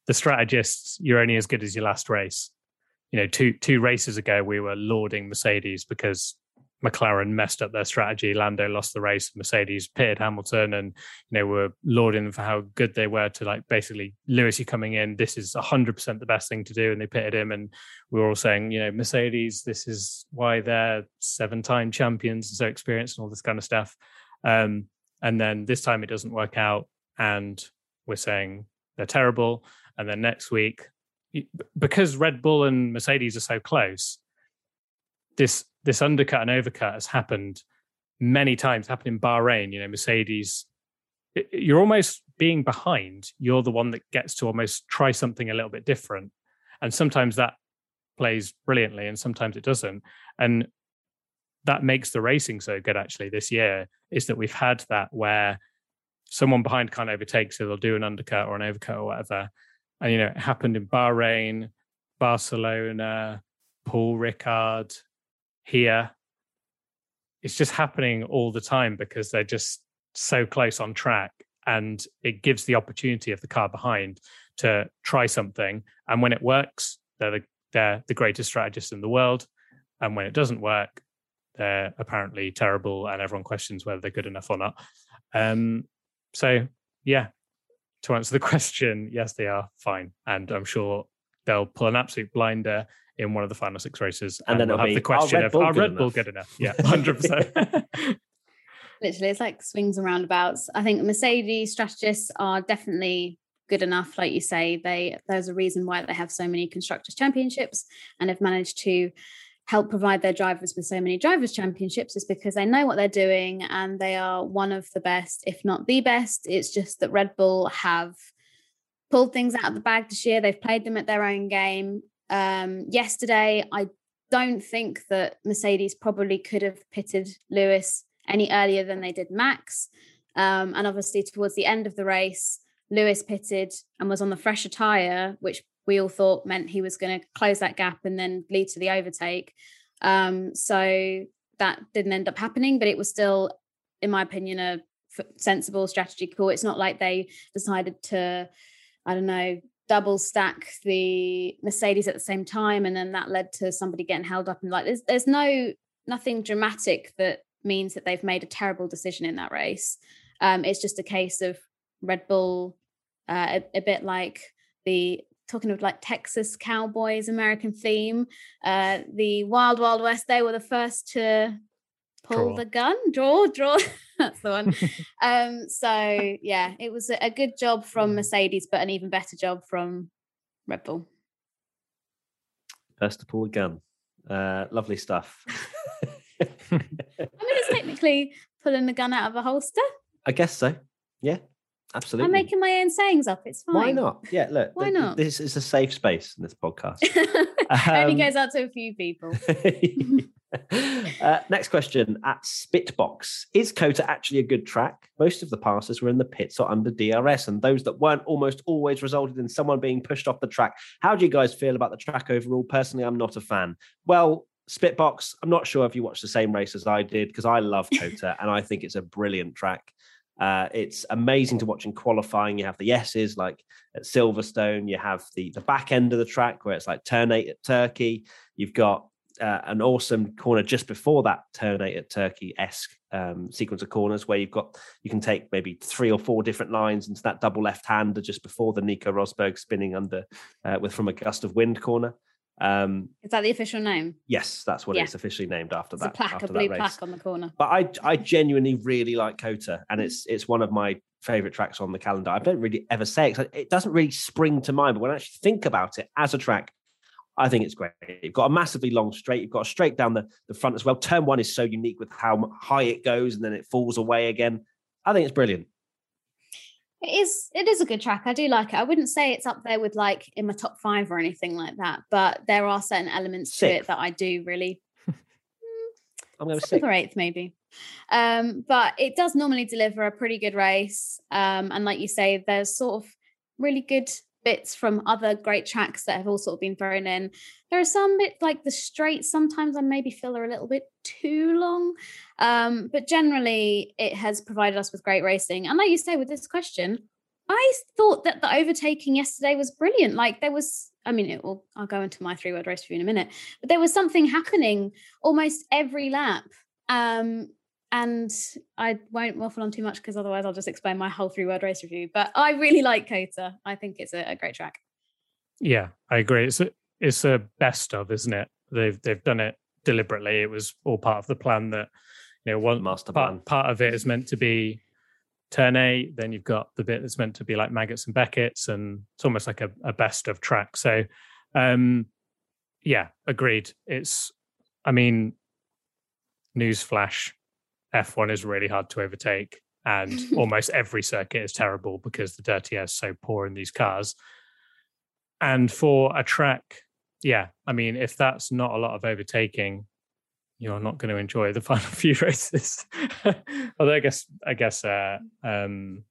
the strategists, you're only as good as your last race. You know, two two races ago, we were lauding Mercedes because McLaren messed up their strategy. Lando lost the race. Mercedes pitted Hamilton, and you know we were lauding them for how good they were to like basically Lewis, coming in. This is hundred percent the best thing to do, and they pitted him. And we were all saying, you know, Mercedes, this is why they're seven-time champions and so experienced and all this kind of stuff. Um, and then this time it doesn't work out, and we're saying they're terrible. And then next week, because Red Bull and Mercedes are so close, this this undercut and overcut has happened many times. Happened in Bahrain. You know, Mercedes you're almost being behind. You're the one that gets to almost try something a little bit different, and sometimes that plays brilliantly, and sometimes it doesn't. And that makes the racing so good. Actually, this year is that we've had that where someone behind can't overtake, so they'll do an undercut or an overcut or whatever. And you know, it happened in Bahrain, Barcelona, Paul Ricard, here. It's just happening all the time because they're just so close on track and it gives the opportunity of the car behind to try something. And when it works, they're the, they're the greatest strategists in the world. And when it doesn't work, they're apparently terrible and everyone questions whether they're good enough or not. Um, so, yeah, to answer the *laughs* question, yes, they are fine. And I'm sure they'll pull an absolute blinder in one of the final six races. And, and then we'll have the question of, are Red Bull good enough? Yeah, *laughs* 100%. *laughs* Literally, it's like swings and roundabouts. I think Mercedes strategists are definitely good enough like you say they there's a reason why they have so many constructors championships and have managed to help provide their drivers with so many drivers championships is because they know what they're doing and they are one of the best if not the best it's just that red bull have pulled things out of the bag this year they've played them at their own game um, yesterday i don't think that mercedes probably could have pitted lewis any earlier than they did max um, and obviously towards the end of the race lewis pitted and was on the fresher tire which we all thought meant he was going to close that gap and then lead to the overtake. Um, so that didn't end up happening, but it was still, in my opinion, a sensible strategy call. It's not like they decided to, I don't know, double stack the Mercedes at the same time, and then that led to somebody getting held up. And like, there's there's no nothing dramatic that means that they've made a terrible decision in that race. Um, it's just a case of Red Bull, uh, a, a bit like the talking of like Texas Cowboys American theme. Uh, the Wild Wild West, they were the first to pull draw. the gun, draw, draw. *laughs* That's the one. *laughs* um, so yeah, it was a, good job from Mercedes, but an even better job from Red Bull. First to pull the gun. Uh, lovely stuff. *laughs* I mean, it's technically pulling the gun out of a holster. I guess so. Yeah, Absolutely. I'm making my own sayings up. It's fine. Why not? Yeah, look. Why not? This is a safe space in this podcast. *laughs* um, Only goes out to a few people. *laughs* uh, next question at Spitbox. Is COTA actually a good track? Most of the passes were in the pits or under DRS, and those that weren't almost always resulted in someone being pushed off the track. How do you guys feel about the track overall? Personally, I'm not a fan. Well, Spitbox, I'm not sure if you watched the same race as I did because I love COTA and I think it's a brilliant track. Uh, it's amazing to watch in qualifying. You have the esses like at Silverstone. You have the the back end of the track where it's like turn eight at Turkey. You've got uh, an awesome corner just before that turn eight at Turkey esque um, sequence of corners where you've got you can take maybe three or four different lines into that double left hander just before the Nico Rosberg spinning under uh, with from a gust of wind corner. Um, Is that the official name? Yes, that's what yeah. it's officially named after it's that. A plaque, a blue plaque on the corner. But I, I *laughs* genuinely really like COTA, and it's it's one of my favorite tracks on the calendar. I don't really ever say it; it doesn't really spring to mind. But when I actually think about it as a track, I think it's great. You've got a massively long straight. You've got a straight down the, the front as well. Turn one is so unique with how high it goes and then it falls away again. I think it's brilliant. It is it is a good track. I do like it. I wouldn't say it's up there with like in my top five or anything like that, but there are certain elements Sixth. to it that I do really *laughs* I'm going to or eighth maybe. Um, but it does normally deliver a pretty good race. Um, and like you say, there's sort of really good bits from other great tracks that have all sort of been thrown in. There are some bits like the straights. Sometimes I maybe feel are a little bit too long, um, but generally it has provided us with great racing. And like you say, with this question, I thought that the overtaking yesterday was brilliant. Like there was, I mean, it will. I'll go into my three-word race review in a minute, but there was something happening almost every lap. Um, and I won't waffle on too much because otherwise I'll just explain my whole three word race review. But I really like COTA. I think it's a, a, great track. Yeah, I agree. It's a, it's a best of, isn't it? They've they've done it deliberately. It was all part of the plan that you know one master part, plan. part of it is meant to be turn eight. Then you've got the bit that's meant to be like Maggotts and Becketts, and it's almost like a, a best of track. So, um, yeah, agreed. It's, I mean, newsflash F1 is really hard to overtake. and *laughs* almost every circuit is terrible because the dirty air is so poor in these cars. And for a track, yeah, I mean, if that's not a lot of overtaking, you're not going to enjoy the *laughs* final few races. *laughs* Although I guess I guess uh, um,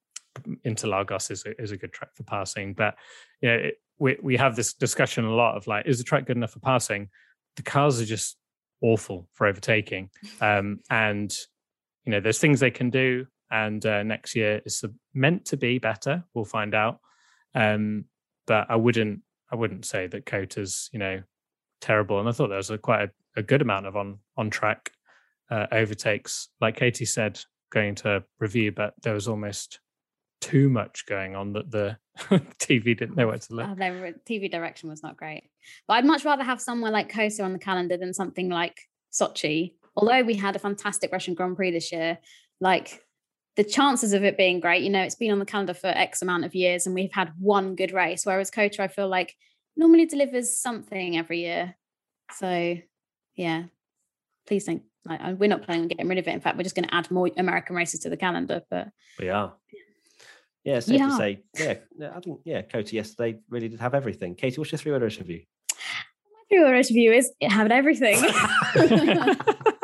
Interlagos is a, is a good track for passing, but you know, it, we we have this discussion a lot of like, is the track good enough for passing? The cars are just awful for overtaking, um, and you know, there's things they can do, and uh, next year is meant to be better. We'll find out, um, but I wouldn't I wouldn't say that COTA's you know terrible, and I thought there was a quite a, a good amount of on on track uh, overtakes, like Katie said, going to review, but there was almost too much going on that the *laughs* TV didn't know where to look. Oh, TV direction was not great. But I'd much rather have somewhere like COTA on the calendar than something like Sochi. Although we had a fantastic Russian Grand Prix this year, like the chances of it being great, you know, it's been on the calendar for X amount of years and we've had one good race. Whereas COTA, I feel like normally delivers something every year. So yeah, please don't. Like, we're not planning on getting rid of it. In fact, we're just going to add more American races to the calendar. But we are. Yeah, safe yeah. to say. Yeah, I think yeah, COTA yesterday really did have everything. Katie, what's your three word race review? My three word race review is it had everything. *laughs* *laughs*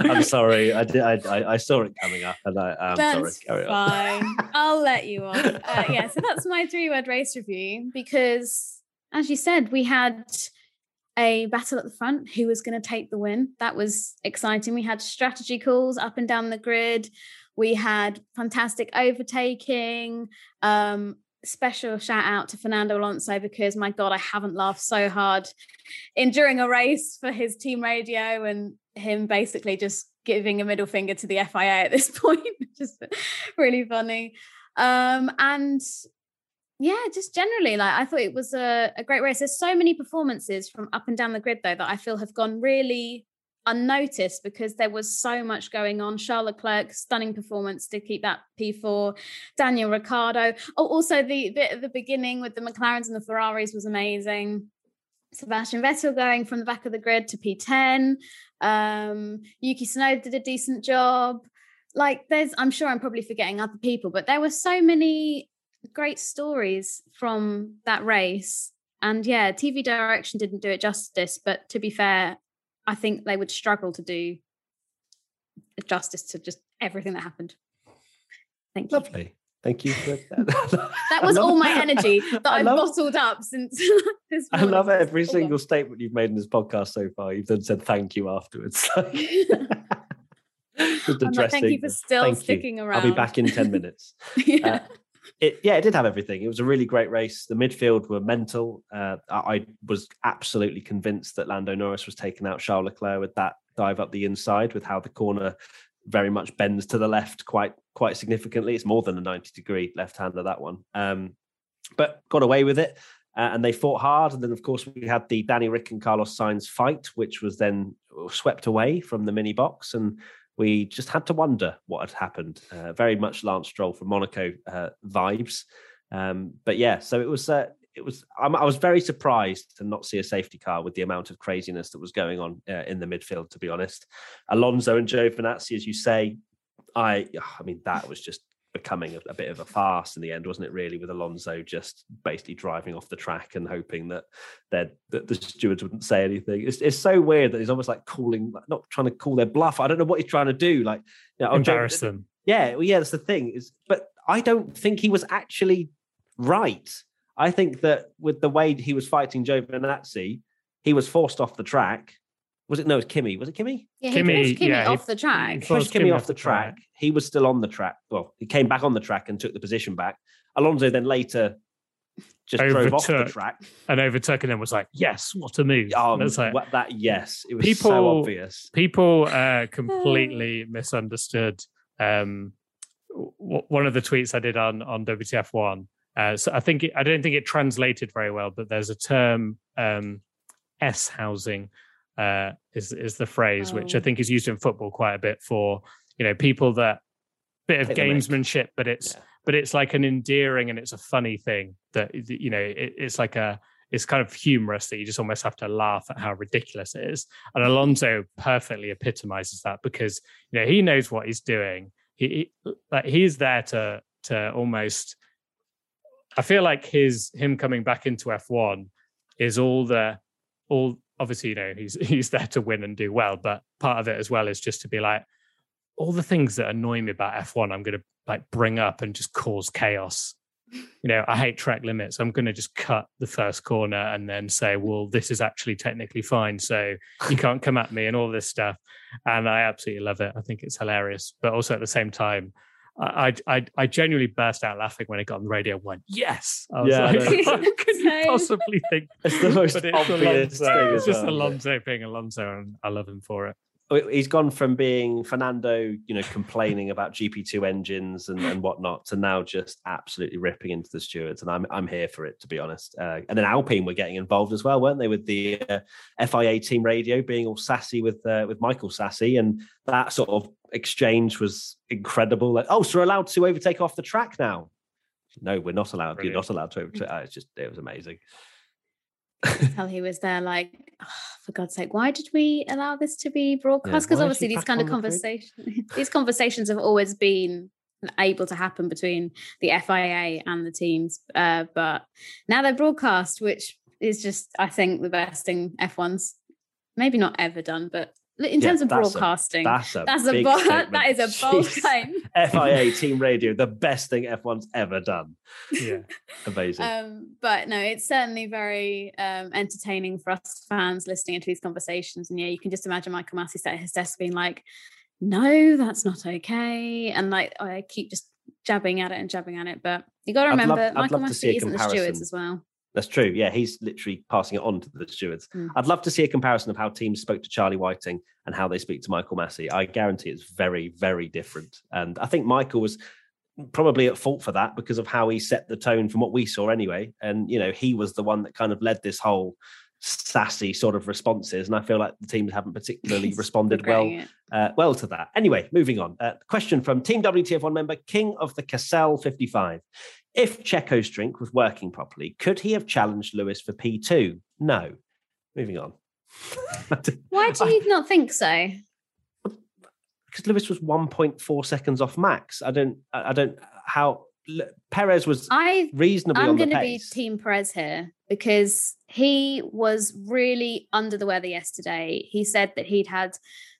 I'm sorry, I did. I, I, saw it coming up, and I, am that's sorry. Carry fine. I'll let you on. Uh, *laughs* yeah, so that's my three word race review because, as you said, we had a battle at the front. Who was going to take the win? That was exciting. We had strategy calls up and down the grid. We had fantastic overtaking. Um, special shout out to Fernando Alonso because my God, I haven't laughed so hard in during a race for his team radio and him basically just giving a middle finger to the FIA at this *laughs* point, just really funny. Um, and yeah, just generally, like I thought it was a, a great race. There's so many performances from up and down the grid though that I feel have gone really unnoticed because there was so much going on. Charles Leclerc, stunning performance to keep that P4. Daniel Ricciardo. Oh, also the bit at the beginning with the McLarens and the Ferraris was amazing. Sebastian Vettel going from the back of the grid to P10. Um, Yuki Tsunoda did a decent job. Like there's, I'm sure I'm probably forgetting other people, but there were so many great stories from that race. And yeah, TV direction didn't do it justice. But to be fair, I think they would struggle to do justice to just everything that happened. Thank you. Lovely. Thank you for that. *laughs* *laughs* that was all my energy *laughs* that I've love, bottled up since this. Morning. I love every single statement you've made in this podcast so far. You've then said thank you afterwards. Just addressing. Like, thank you for still thank sticking you. around. I'll be back in 10 minutes. yeah. Uh, it, yeah, it did have everything. It was a really great race. The midfield were mental. Uh, I was absolutely convinced that Lando Norris was taking out Charles Leclerc with that dive up the inside, with how the corner very much bends to the left quite quite significantly. It's more than a ninety degree left hander that one, um, but got away with it. Uh, and they fought hard. And then, of course, we had the Danny Ric and Carlos Sainz fight, which was then swept away from the mini box. And we just had to wonder what had happened. Uh, very much Lance Stroll from Monaco uh, vibes. Um, but yeah, so it was. It was. I'm, i was very surprised to not see a safety car with the amount of craziness that was going on uh, in the midfield. To be honest, Alonso and Joe Giovinazzi, as you say, I. I mean, that was just becoming a, a, bit of a farce in the end, wasn't it? Really, with Alonso just basically driving off the track and hoping that that, that the stewards wouldn't say anything. It's, it's so weird that he's almost like calling, not trying to call their bluff. I don't know what he's trying to do. Like, you know, embarrass them. Yeah, well, yeah, that's the thing. Is but I don't think he was actually right. I think that with the way he was fighting Giovinazzi, he was forced off the track was it no? It was Kimi. Was it Kimmy? Yeah, he Kimi, pushed Kimi yeah, off the track. He pushed Kimi, Kimi off the track. track. He was still on the track. Well, he came back on the track and took the position back. Alonso then later just overtook, drove off the track and overtook, and then was like, "Yes, what a move!" Um, like, what, that yes, it was people, so obvious. People uh, *sighs* completely misunderstood. Um, w- one of the tweets I did on on WTF one. Uh, so I think it, I don't think it translated very well, but there's a term um, S housing uh, is is the phrase, oh. which I oh. think is used in football quite a bit for you know people that bit of gamesmanship, but it's yeah. but it's like an endearing and it's a funny thing that you know it, it's like a it's kind of humorous that you just almost have to laugh at how ridiculous it is. And Alonso perfectly epitomizes that because you know he knows what he's doing. he, he like he's there to to almost. I feel like his him coming back into F1 is all the all obviously you know he's *laughs* he's there to win and do well, but part of it as well is just to be like all the things that annoy me about F1. I'm going to like bring up and just cause chaos you know, I hate track limits. I'm going to just cut the first corner and then say, well, this is actually technically fine. So you can't come at me and all this stuff. And I absolutely love it. I think it's hilarious. But also at the same time, I, I, I genuinely burst out laughing when it got on the radio and went, yes. I was Yeah, I like, know. what *laughs* could you possibly think? *laughs* It's the most But it's obvious Alonso. thing It's as just well. Alonso being Alonso, and I love him for it. he's gone from being Fernando, you know, complaining about GP2 engines and, and whatnot, to now just absolutely ripping into the stewards. And I'm I'm here for it, to be honest. Uh, and then Alpine were getting involved as well, weren't they, with the uh, FIA team radio being all sassy with uh, with Michael Sassy, and that sort of exchange was incredible. Like, oh, so we're allowed to overtake off the track now? No, we're not allowed. Brilliant. You're not allowed to overtake. Uh, It's just it was amazing. tell he was there like "Oh, for god's sake why did we allow this to be broadcast because is obviously these kind of the conversations *laughs* these conversations have always been able to happen between the fia and the teams uh, but now they're broadcast which is just i think the best thing f1's maybe not ever done but in Yeah, terms of that's a- broadcasting That's a that's a big bold, *laughs* that is a bold Jeez. claim *laughs* FIA team radio, the best thing F1's ever done. Yeah. Amazing. um, but no, it's certainly very um, entertaining for us fans listening into these conversations. And yeah, you can just imagine Michael Masi sat at his desk being like, "No, that's not okay," and like I keep just jabbing at it and jabbing at it. But you got to I'd love- remember, Michael love to see a Masi isn't the stewards as well. That's true. Yeah, he's literally passing it on to the stewards. Mm. I'd love to see a comparison of how teams spoke to Charlie Whiting and how they speak to Michael Masi. I guarantee it's very, very different. And I think Michael was probably at fault for that because of how he set the tone from what we saw anyway. And, you know, he was the one that kind of led this whole sassy sort of responses. And I feel like the teams haven't particularly *laughs* responded well uh, well to that. Anyway, moving on. Uh, question from Team WTF1 member King of the Cassell 55. If Checo's drink was working properly, could he have challenged Lewis for P2? No. Moving on. *laughs* Why do I- you not think so? Because Lewis was 1.4 seconds off max. I don't, I I don't, how Perez was I reasonably I'm going to be. Team Perez here because he was really under the weather yesterday. He said that he'd had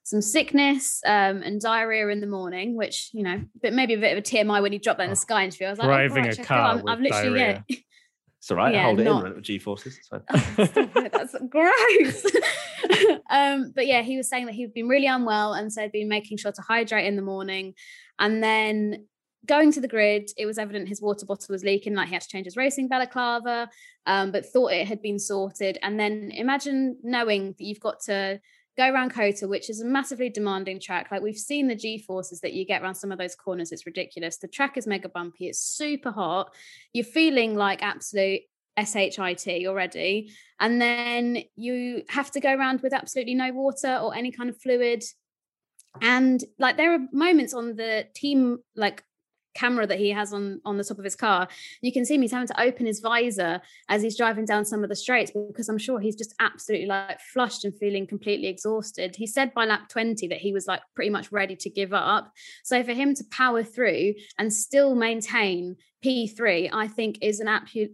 some sickness um, and diarrhea in the morning, which you know, but maybe a bit of a TMI when he dropped that in the Oh. sky interview. I was like, Driving oh, a gosh, I feel car I'm, I'm with literally yeah. *laughs* It's all right. yeah, Hold it not- in with G forces. It's fine. *laughs* Oh, That's *laughs* gross. um, but yeah, he was saying that he'd been really unwell and so he'd been making sure to hydrate in the morning. And then going to the grid, it was evident his water bottle was leaking, like he had to change his racing balaclava, um, but thought it had been sorted. And then imagine knowing that you've got to go around COTA, which is a massively demanding track. Like we've seen the G forces that you get around some of those corners. It's ridiculous. The track is mega bumpy. It's super hot. You're feeling like absolute shit already and then you have to go around with absolutely no water or any kind of fluid and like there are moments on the team like camera that he has on on the top of his car you can see him he's having to open his visor as he's driving down some of the straights because i'm sure he's just absolutely like flushed and feeling completely exhausted he said by lap 20 that he was like pretty much ready to give up so for him to power through and still maintain P3, I think is an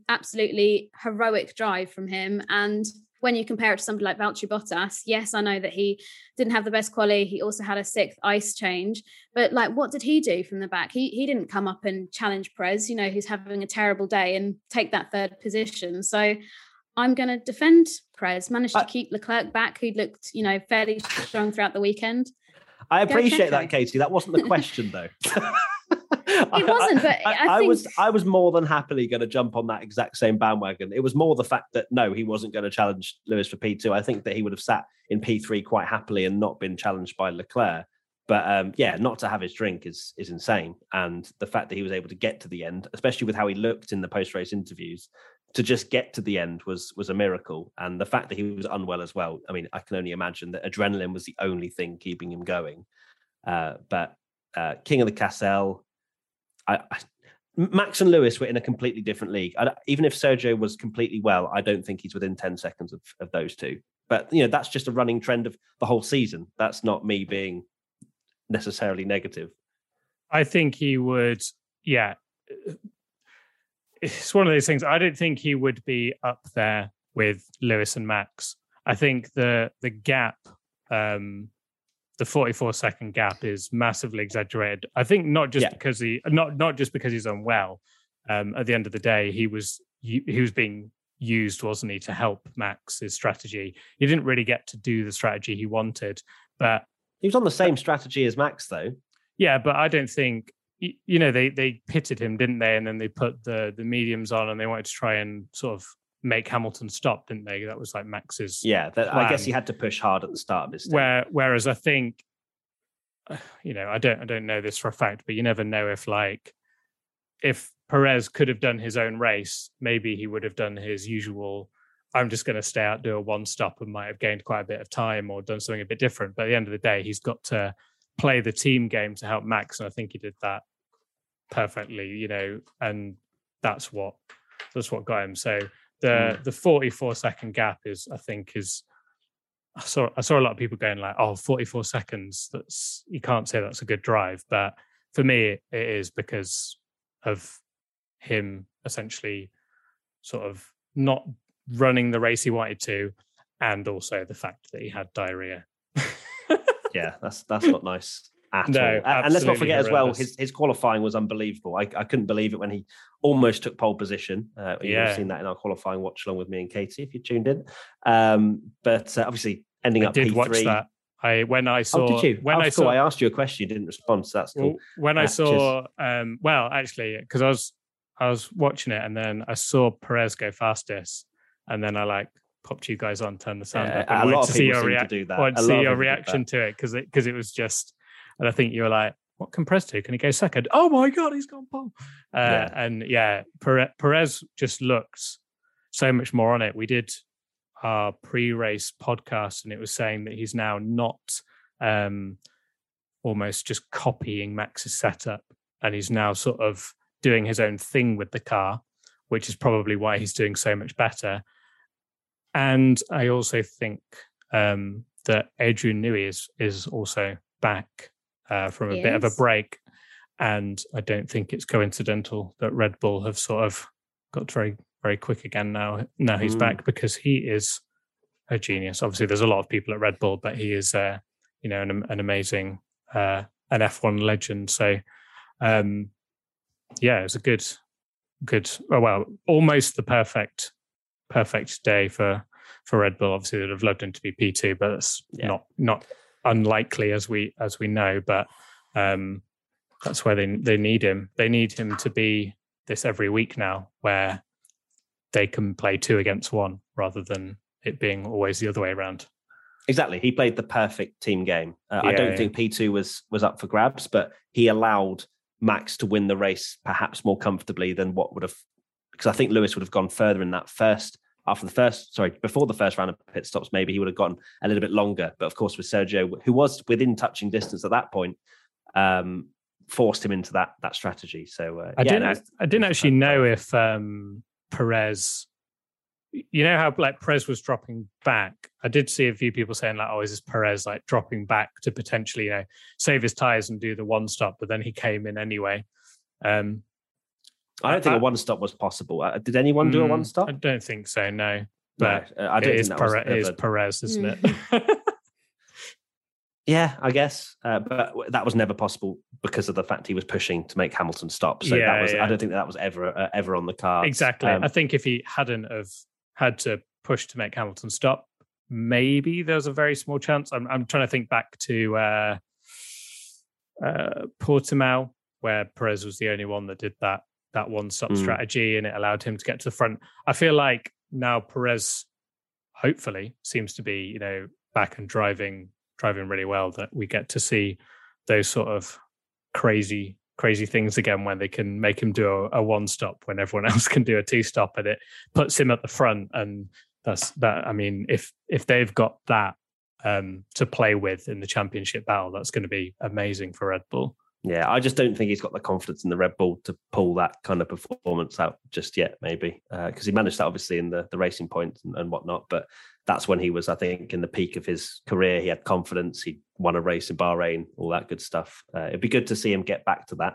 absolutely heroic drive from him. And when you compare it to somebody like Valtteri Bottas, yes, I know that he didn't have the best quality. He also had a sixth ICE change, but like, what did he do from the back? He he didn't come up and challenge Perez, you know, who's having a terrible day and take that third position. So I'm going to defend Perez. Managed to keep Leclerc back, who looked, you know, fairly strong throughout the weekend. I appreciate that, Katie. That wasn't the question, though. *laughs* It wasn't, but I was think- I was more than happily going to jump on that exact same bandwagon. It was more the fact that no, he wasn't going to challenge Lewis for P two. I think that he would have sat in P three quite happily and not been challenged by Leclerc. But um, yeah, not to have his drink is is insane. And the fact that he was able to get to the end, especially with how he looked in the post race interviews, to just get to the end was was a miracle. And the fact that he was unwell as well. I mean, I can only imagine that adrenaline was the only thing keeping him going. Uh, but uh, King of the Cassell, I, Max and Lewis were in a completely different league. I, even if Sergio was completely well, I don't think he's within ten seconds of, of those two. But you know, that's just a running trend of the whole season. That's not me being necessarily negative. I think he would. Yeah, it's one of those things. I don't think he would be up there with Lewis and Max. I think the the gap, um, the 44 second gap, is massively exaggerated. I think not just Yeah. because he not not just because he's unwell. Um, at the end of the day, he was he was being used, wasn't he, to help Max's strategy. He didn't really get to do the strategy he wanted, but He was on the same strategy as Max, though. yeah, but I don't think you know they they pitted him, didn't they? And then they put the the mediums on, and they wanted to try and sort of make Hamilton stop, didn't they? That was like Max's Yeah, that, I guess he had to push hard at the start of his. Where whereas I think, *sighs* you know, I don't I don't know this for a fact, but you never know if like if Perez could have done his own race, maybe he would have done his usual. I'm just going to stay out, do a one stop, and might have gained quite a bit of time or done something a bit different. But at the end of the day, he's got to play the team game to help Max, and I think he did that perfectly. You know, and that's what that's what got him. So the hmm. the 44 second gap is, I think, is I saw I saw a lot of people going like, "Oh, 44 seconds. That's you can't say that's a good drive." But for me, it is because of him essentially sort of not running the race he wanted to, and also the fact that he had diarrhea. *laughs* yeah, that's that's not nice at No, all. And let's not forget as well, his his qualifying was unbelievable. I, I couldn't believe it when he almost took pole position. Uh, you've Yeah. seen that in our qualifying watch along with me and Katie if you tuned in. Um, but uh, obviously ending I up did P3. watch that. I when I saw Oh, did you? when oh, I cool. saw I asked you a question, you didn't respond, so that's cool. When I Uh, saw, um, well, actually, because I was I was watching it and then I saw Perez go fastest, and then I like popped you guys on, turned the sound Yeah, up, and a wanted lot to of see your seem to reaction. do that. Wanted to see your reaction to it because it because it was just, and I think you were like, "What can Perez do? Can he go second? Oh my god, he's gone pole!" Uh, Yeah. And yeah, Perez just looks so much more on it. We did our pre-race podcast, and it was saying that he's now not um, almost just copying Max's setup, and he's now sort of doing his own thing with the car, which is probably why he's doing so much better. And I also think um, that Adrian Newey is is also back uh, from a bit of a break, and I don't think it's coincidental that Red Bull have sort of got very very quick again now. Now he's Mm. back because he is a genius. Obviously, there's a lot of people at Red Bull, but he is, uh, you know, an, an amazing uh, an F1 legend. So, um, yeah, it's a good, good. Oh, well, almost the perfect, perfect day for for Red Bull. Obviously, they'd have loved him to be P two, but that's Yeah. not not unlikely as we as we know. But um, that's where they they need him. They need him to be this every week now, where they can play two against one rather than it being always the other way around. Exactly. He played the perfect team game. Uh, I don't yeah. think P2 was was up for grabs, but he allowed Max to win the race perhaps more comfortably than what would have because I think Lewis would have gone further in that first after the first sorry, before the first round of pit stops, maybe he would have gone a little bit longer. But of course with Sergio, who was within touching distance at that point, um, forced him into that that strategy. So uh, I yeah, didn't. no, I, didn't actually know if um, Perez. You know how like Perez was dropping back. I did see a few people saying like, "Oh, is this Perez like dropping back to potentially you know save his tires and do the one stop?" But then he came in anyway. Um, I don't think a one stop was possible. Uh, did anyone do a mm, one stop? I don't think so. No, but no, uh, I don't it think is, that was Perez, it is ever- Perez, isn't Mm. it? *laughs* Yeah, I guess, uh, but w- that was never possible because of the fact he was pushing to make Hamilton stop. So Yeah, that was, yeah. I don't think that was ever uh, ever on the cards. Exactly. Um, I think if he hadn't have had to push to make Hamilton stop, maybe there's a very small chance. I'm, I'm trying to think back to uh, uh, Portimao, where Perez was the only one that did that that one stop Mm. strategy, and it allowed him to get to the front. I feel like now Perez, hopefully, seems to be you know back and driving driving really well. That we get to see those sort of crazy crazy things again when they can make him do a, a one stop when everyone *laughs* else can do a two stop and it puts him at the front and that's that i mean if if they've got that um to play with in the championship battle that's going to be amazing for red bull yeah, I just don't think he's got the confidence in the Red Bull to pull that kind of performance out just yet. Maybe because he managed that obviously in the the racing points and, and whatnot, but that's when he was, I think, in the peak of his career. He had confidence. He won a race in Bahrain, all that good stuff. Uh, it'd be good to see him get back to that.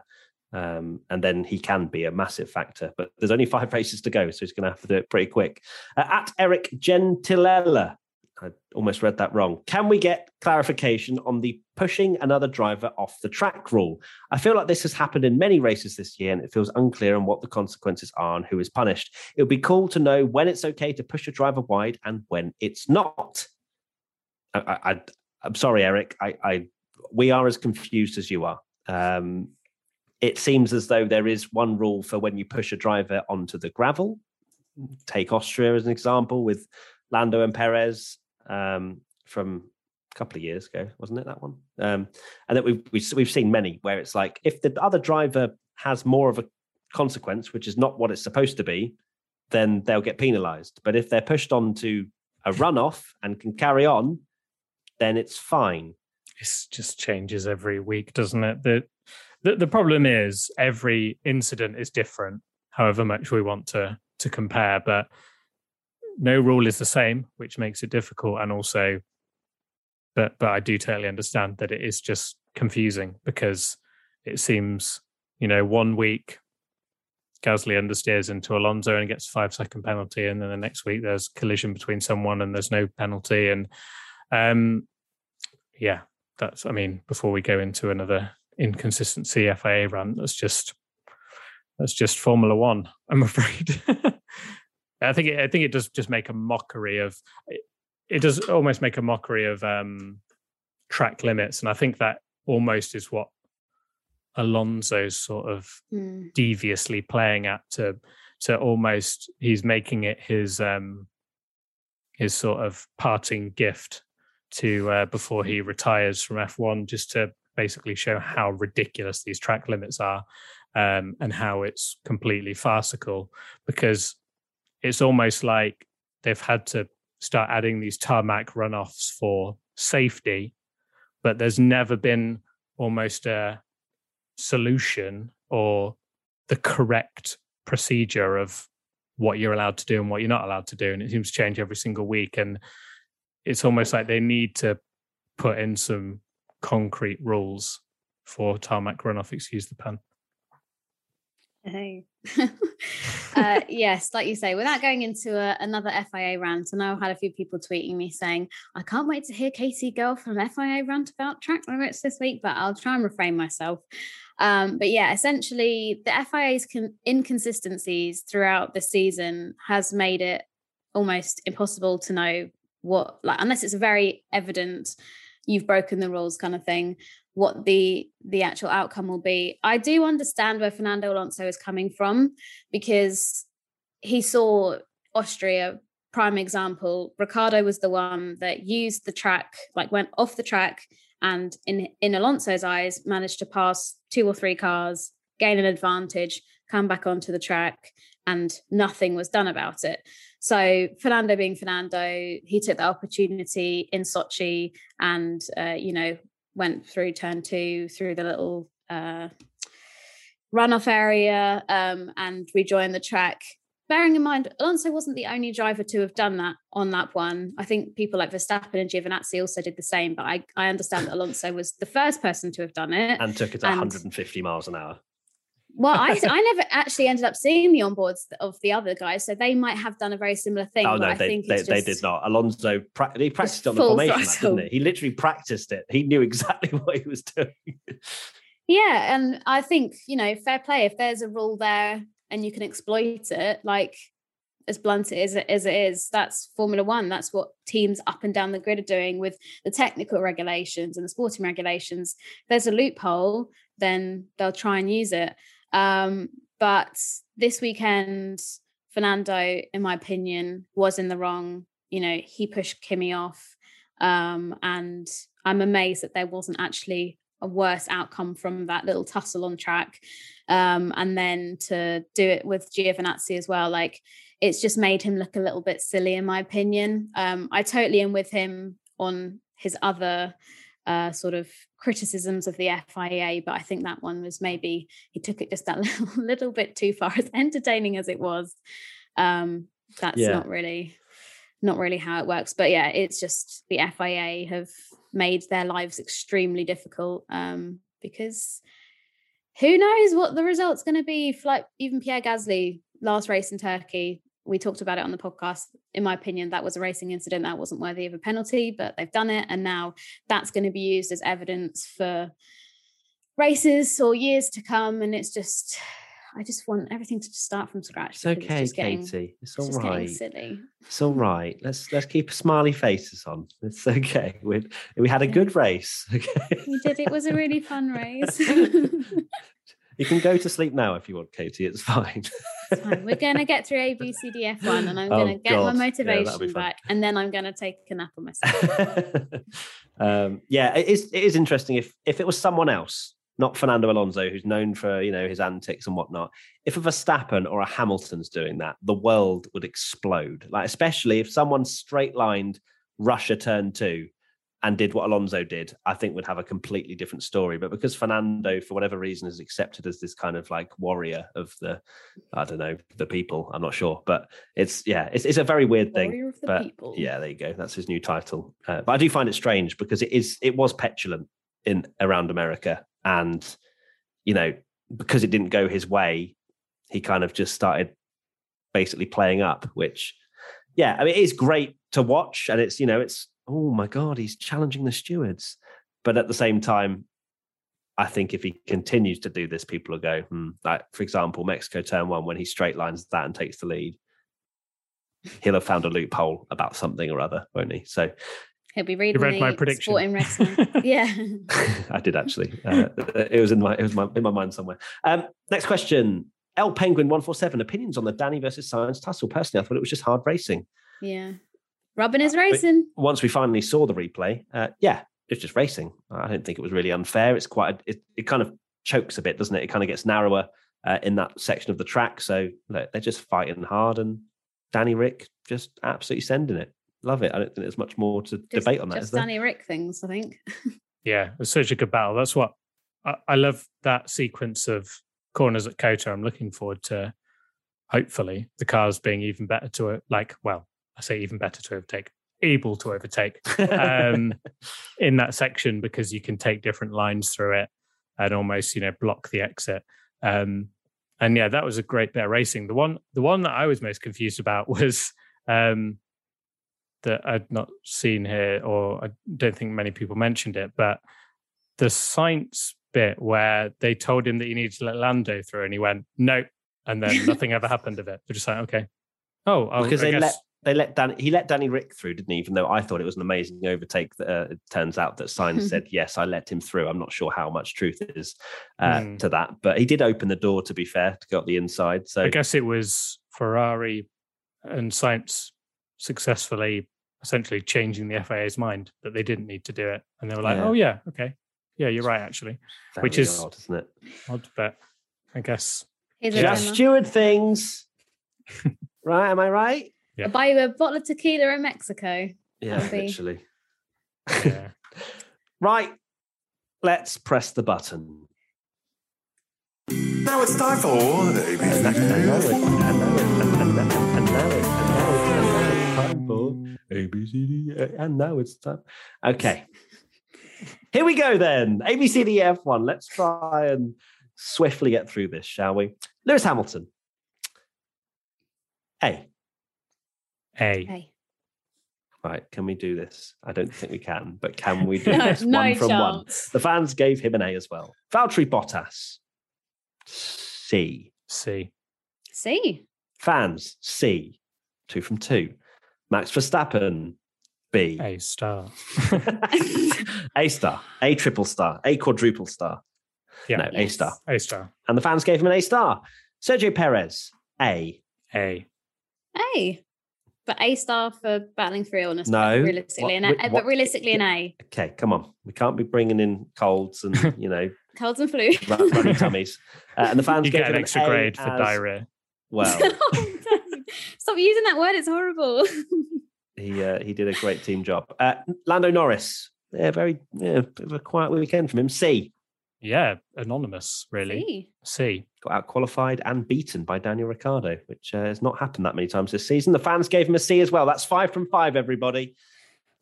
Um, and then he can be a massive factor. But there's only five *laughs* races to go, so he's going to have to do it pretty quick. Uh, at Eric Gentilella, I almost read that wrong. Can we get clarification on the pushing another driver off the track rule? I feel like this has happened in many races this year, and it feels unclear on what the consequences are and who is punished. It would be cool to know when it's okay to push a driver wide and when it's not. I, am sorry, Eric. I, I, we are as confused as you are. Um, it seems as though there is one rule for when you push a driver onto the gravel. Take Austria as an example with Lando and Perez um, from a couple of years ago, wasn't it that one? Um, and that we've, we've we've seen many where it's like if the other driver has more of a consequence, which is not what it's supposed to be, then they'll get penalised. But if they're pushed onto a *laughs* runoff and can carry on, then it's fine. It just changes every week, doesn't it? The, the the problem is every incident is different, however much we want to to compare. But no rule is the same, which makes it difficult. And also, but but I do totally understand that it is just confusing because it seems, you know, one week Gasly understeers into Alonso and gets a five second penalty, and then the next week there's collision between someone and there's no penalty. And um yeah, that's I mean, before we go into another inconsistency FIA run, that's just that's just Formula One, I'm *laughs* afraid. I think it, I think it does just make a mockery of it does almost make a mockery of um, track limits, and I think that almost is what Alonso's sort of mm. deviously playing at to to almost he's making it his um his sort of parting gift to uh, before he retires from F1 just to basically show how ridiculous these track limits are um, and how it's completely farcical because it's almost like they've had to start adding these tarmac runoffs for safety, but there's never been almost a solution or the correct procedure of what you're allowed to do and what you're not allowed to do. And it seems to change every single week. And it's almost like they need to put in some concrete rules for tarmac runoff, excuse the pun. Hey. *laughs* uh, yes, like you say, without going into a, another FIA rant, know I've had a few people tweeting me saying, I can't wait to hear Katie go from FIA rant about track limits this week, but I'll try and refrain myself. Um, but yeah, essentially, the FIA's con- inconsistencies throughout the season has made it almost impossible to know what, like, unless it's a very evident you've broken the rules kind of thing what the the actual outcome will be. I do understand where Fernando Alonso is coming from because he saw Austria prime example. Ricciardo was the one that used the track, like went off the track, and in in Alonso's eyes managed to pass two or three cars, gain an advantage, come back onto the track, and nothing was done about it. So Fernando being Fernando, he took the opportunity in Sochi and uh, you know went through turn two through the little uh, runoff area um, and rejoined the track. Bearing in mind, Alonso wasn't the only driver to have done that on lap one. I think people like Verstappen and Giovinazzi also did the same, but I, I understand that Alonso was the first person to have done it. And took it at 150 miles an hour. Well, I, *laughs* I never actually ended up seeing the onboards of the other guys, so they might have done a very similar thing. Oh no, they, they, they, did not. Alonso pra- he practiced on the formation, lap, didn't he? He literally practiced it. He knew exactly *laughs* what he was doing. yeah, and I think you know, fair play. If there's a rule there and you can exploit it, like as blunt as it, as it is, that's Formula One. That's what teams up and down the grid are doing with the technical regulations and the sporting regulations. If there's a loophole, then they'll try and use it. Um, but this weekend, Fernando, in my opinion, was in the wrong. You know, he pushed Kimi off. Um, and I'm amazed that there wasn't actually a worse outcome from that little tussle on track. Um, and then to do it with Giovinazzi as well, like it's just made him look a little bit silly, in my opinion. Um, I totally am with him on his other uh, sort of criticisms of the FIA, but I think that one was maybe he took it just that *laughs* little, little bit too far, *laughs* as entertaining as it was. Um, that's yeah. not really not really how it works. But yeah, it's just the FIA have made their lives extremely difficult um, because who knows what the result's going to be? Like even Pierre Gasly last race in Turkey, we talked about it on the podcast. In my opinion, that was a racing incident that wasn't worthy of a penalty, but they've done it, and now that's going to be used as evidence for races or years to come. And it's just I just want everything to just start from scratch. It's okay, it's getting, Katie. It's It's all getting right. silly. It's all right. Let's let's keep smiley faces on. It's okay. We we had a good race. *laughs* Okay. We did. It was a really fun *laughs* race. *laughs* you can go to sleep now if you want, Katie. It's fine. It's fine. We're *laughs* going to get through A, B, C, D, F one, and I'm Oh, going to get God. my Yeah, motivation fun. back, and then I'm going to take a nap on myself. *laughs* um, yeah, it is. It is interesting if if it was someone else, not Fernando Alonso, who's known for you know his antics and whatnot. If a Verstappen or a Hamilton's doing that, the world would explode. Like especially if someone straight lined Russia turn two and did what Alonso did, I think would have a completely different story. But because Fernando, for whatever reason, is accepted as this kind of like warrior of the, I don't know, the people. I'm not sure, but it's yeah, it's it's a very weird thing. Warrior of the but people. yeah, there you go. That's his new title. Uh, but I do find it strange because it is it was petulant in around America, and you know because it didn't go his way, he kind of just started basically playing up. Which, yeah, I mean, it is great to watch, and it's you know it's oh my god, he's challenging the stewards, but at the same time. I think if he continues to do this, people will go, hmm. like for example, Mexico turn one when he straight lines that and takes the lead he'll have found a loophole about something or other, won't he? So He'll be reading read the my prediction. Sporting wrestling. *laughs* yeah. *laughs* I did actually. Uh, it was in my it was my, in my mind somewhere. Um, next question. L Penguin one four seven opinions on the Danny versus Sainz tussle. Personally, I thought it was just hard racing. Yeah. Robin is racing. Once we finally saw the replay, uh, yeah, it's just racing. I don't think it was really unfair. It's quite a, it, it kind of chokes a bit, doesn't it? It kind of gets narrower uh, in that section of the track. So look, they're just fighting hard, and Danny Ric just absolutely sending it. Love it. I don't think there's much more to Just, debate on that. just Is there? Danny Ric things, I think. *laughs* yeah, it was such a good battle. That's what I, I love that sequence of corners at COTA. I'm looking forward to hopefully the cars being even better to it. like. Well, I say even better to overtake, able to overtake um, *laughs* in that section because you can take different lines through it and almost you know block the exit. Um, and yeah, that was a great bit of racing. The one, the one that I was most confused about *laughs* was um, that I'd not seen here, or I don't think many people mentioned it, but the Sainz bit where they told him that you needed to let Lando through, and he went no, and then nothing ever happened of it. They're just like, okay, oh, oh because I they guess, let they let Danny he let Danny Ric through, didn't he? Even though I thought it was an amazing overtake. That uh, it turns out that Sainz *laughs* said yes, I let him through. I'm not sure how much truth is uh, Hmm. to that, but he did open the door. To be fair, to go up the inside. So I guess it was Ferrari and Sainz successfully essentially changing the FIA's mind that they didn't need to do it. And they were like, Yeah. oh, yeah, okay. Yeah, you're right, actually. which is- odd, isn't it? Odd, but I guess. Just steward things, *laughs* right? Am I right? Yeah. I'll buy you a bottle of tequila in Mexico. Yeah, That'll be- literally. Yeah. *laughs* Right. Let's press the button. Now it's time for ABCD. and now it's time. Okay. Here we go then. ABCDF1. Let's try and swiftly get through this, shall we? Lewis Hamilton. A. A. Hey. Right. Can we do this? I don't think we can, but can we *laughs* do No, this? no one from one. The fans gave him an A as well. Valtteri Bottas. C. C. C. Fans, C. Two from two. Max Verstappen, B. A star. *laughs* A star, A triple star, A quadruple star. Yeah. No, A star. A star. And the fans gave him an A star. Sergio Perez, A. A. A. But A star for battling through illness. No. realistically, What- an A, what- but what- realistically, an A. Okay, come on. We can't be bringing in colds and, *laughs* you know, Colds and flu. ru- runny *laughs* tummies. Uh, and the fans You gave get an him extra A grade for as- diarrhea. Well, *laughs* Stop using that word. It's horrible. he uh, he did a great team job. Uh, Lando Norris, yeah, very yeah, bit of a quiet weekend from him. C. yeah, anonymous, really. See? C. Got out qualified and beaten by Daniel Ricciardo, which uh, has not happened that many times this season. The fans gave him a C as well. That's five from five, everybody.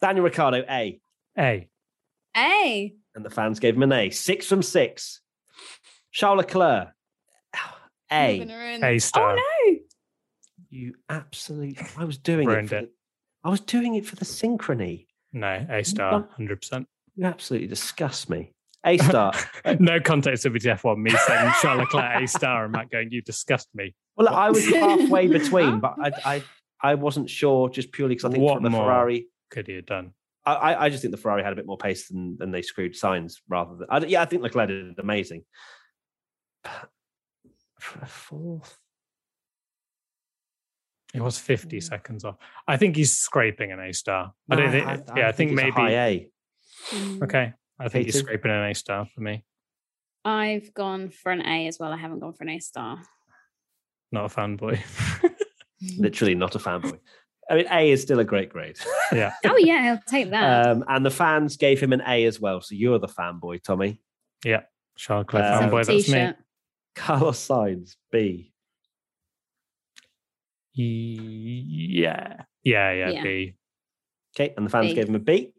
Daniel Ricciardo, A. A. A. And the fans gave him an A. Six from six. Charles Leclerc, *sighs* A. A star. Oh no. You absolutely. I was doing it, for it. The, I was doing it for the synchrony. No, A star, hundred percent. You absolutely disgust me. A star. *laughs* no context of F1. Me saying Charles Leclerc A star and Matt going, "You disgust me." well, I was halfway *laughs* between, but I, I, I wasn't sure just purely because I think What from the more? Ferrari. Could he have done? I, I I just think the Ferrari had a bit more pace than, than they screwed signs rather than. I, yeah, I think Leclerc did amazing. But for a fourth, It was 50 seconds off. I think he's scraping an A star. I don't think. yeah, I, think, it's a maybe. high A. Mm. Okay, I think he's Katie? scraping an A star for me. I've gone for an A as well. I haven't gone for an A star. Not a fanboy. *laughs* Literally not a fanboy. I mean, A is still a great grade. yeah, Oh yeah, I'll take that. um, and the fans gave him an A as well. So you're the fanboy, Tommy. yeah. Charles Leclerc Uh, fanboy. That's me. Carlos Sainz, B. Yeah, yeah, yeah. Yeah. B. Okay, and the fans B. gave him a B.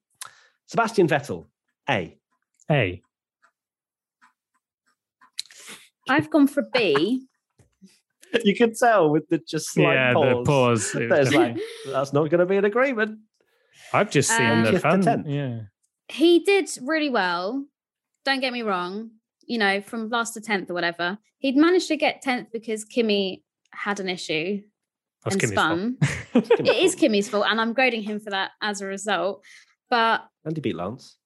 Sebastian Vettel, A. A. I've gone for B. *laughs* You can tell with the just slight yeah, pause. the pause. *laughs* There's like, that's not going to be an agreement. I've just seen Uh, the Fifth fan. Yeah, he did really well. Don't get me wrong. You know, from last to tenth or whatever, he'd managed to get tenth because Kimi had an issue that's and Kimi's fault. spun. *laughs* it is Kimi's fault, and I'm grading him for that as a result. But And he beat Lance.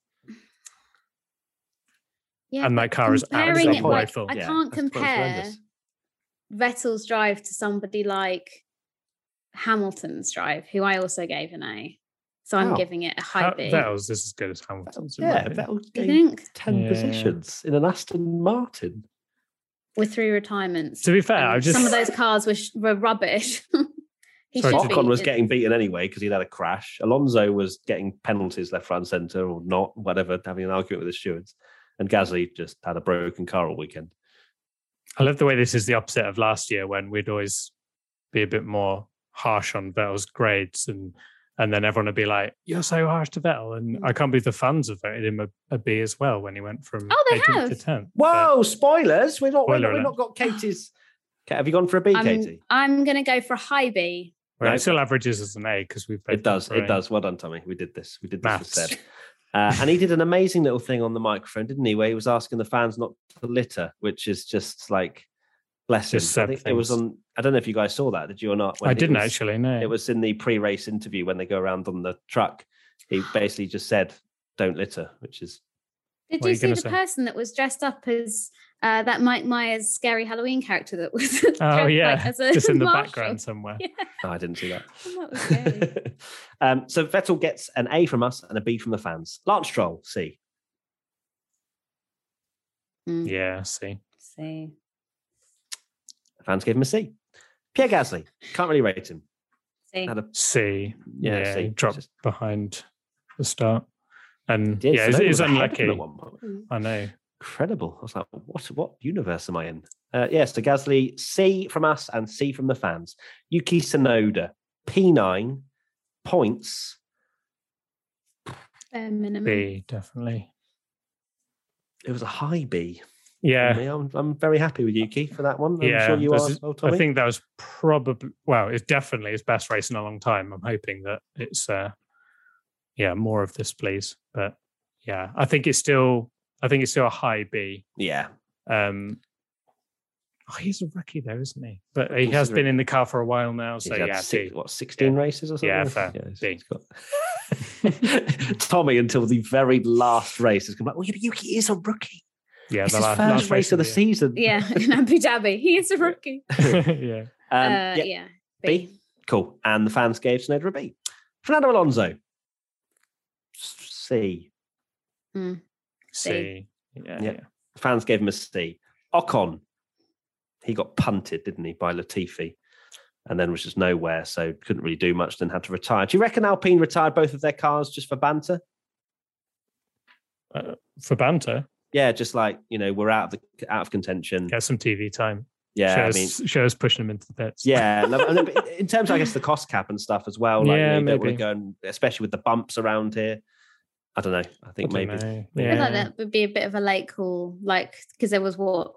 Yeah, And that car is comparing it absolutely like awful. I Yeah, can't that's compare. Vettel's drive to somebody like Hamilton's drive, who I also gave an A. So I'm Wow. giving it a high How- B. That was this as good as Hamilton's. in my Yeah, opinion. Vettel you gained think? 10 Yeah. positions in an Aston Martin. With three retirements. To be fair, I just some of those cars were, sh- were rubbish. *laughs* he Sorry. Ocon was getting beaten anyway because he'd had a crash. Alonso was getting penalties left, right, and centre, or not, whatever, having an argument with the stewards. And Gasly just had a broken car all weekend. I love the way this is the opposite of last year when we'd always be a bit more harsh on Vettel's grades and and then everyone would be like, "You're so harsh to Vettel," and I hmm. can't believe the fans have voted him a, a B as well when he went from Oh, they 18th to have? 10th. Whoa, spoilers! We're not, we're Spoiler not, we've not got Katie's. Okay, have you gone for a B, I'm, Katie? I'm going to go for a high B. Well, No. it still averages as an A because we've It does. It A. does. Well done, Tommy. We did this. We did this Maths. Instead. Uh, and he did an amazing little thing on the microphone, didn't he? Where he was asking the fans not to litter, which is just like, bless him. I said think it was on. I don't know if you guys saw that. Did you or not? When I didn't was- actually. No, It was in the pre-race interview when they go around on the truck. He basically just said, "Don't litter," which is Did you you see the say? person that was dressed up as uh, that Mike Myers scary Halloween character that was *laughs* Oh dressed, like, yeah, as a just in the marshal? background somewhere. *laughs* Yeah, oh, I didn't see that. *laughs* that was um, so Vettel gets an A from us and a B from the fans. Lance Stroll, C. Mm, Yeah, see, See, The fans gave him a C. Pierre Gasly can't really rate him. see. Had a C. Yeah, Yeah, C. he dropped Just- behind the start, and yeah, Tsunoda it's, it's was ahead of him unlucky. at one point. I know. Incredible. I was like, what what universe am I in? Uh, yes, to Gasly, C from us and C from the fans. Yuki Tsunoda, P9 points. Bare minimum. B definitely. It was a high B. Yeah. I'm, I'm very happy with Yuki for that one. I'm yeah. sure you are. is- well, Tommy. I think that was probably well, it's definitely his best race in a long time. I'm hoping that it's uh yeah, more of this, please. But yeah, I think it's still I think it's still a high B. Yeah. Um oh, he's a rookie though, isn't he? But he He's has been in the car for a while now. He's So had yeah, six- what, 16 races or something? Yeah, fair. he's- B. he's got- *laughs* Tommy, until the very last race, has come back. Well, yeah, but Yuki is a rookie. Yeah, It's the his last, first last race of the season. Yeah, *laughs* in Abu Dhabi. He is a rookie. *laughs* yeah. Um, uh, yeah, yeah. B. Cool. And the fans gave Tsunoda a B. Fernando Alonso, C. Mm. C. Yeah, Yeah. yeah. Fans gave him a C. Ocon, he got punted, didn't he, by Latifi, and then was just nowhere, so couldn't really do much. Then had to retire. Do you reckon Alpine retired both of their cars just for banter? Uh, for banter. Yeah, just like you know, we're out of the out of contention. Get some TV time. Yeah, shows, I mean, shows pushing them into the pits. yeah. no, I mean, but in terms, I guess, the cost cap and stuff as well. Like, Yeah, you, know, you don't want maybe. to go and, especially with the bumps around here. I don't know. I I think don't maybe. know. I feel Yeah. like that would be a bit of a late call, like because there was what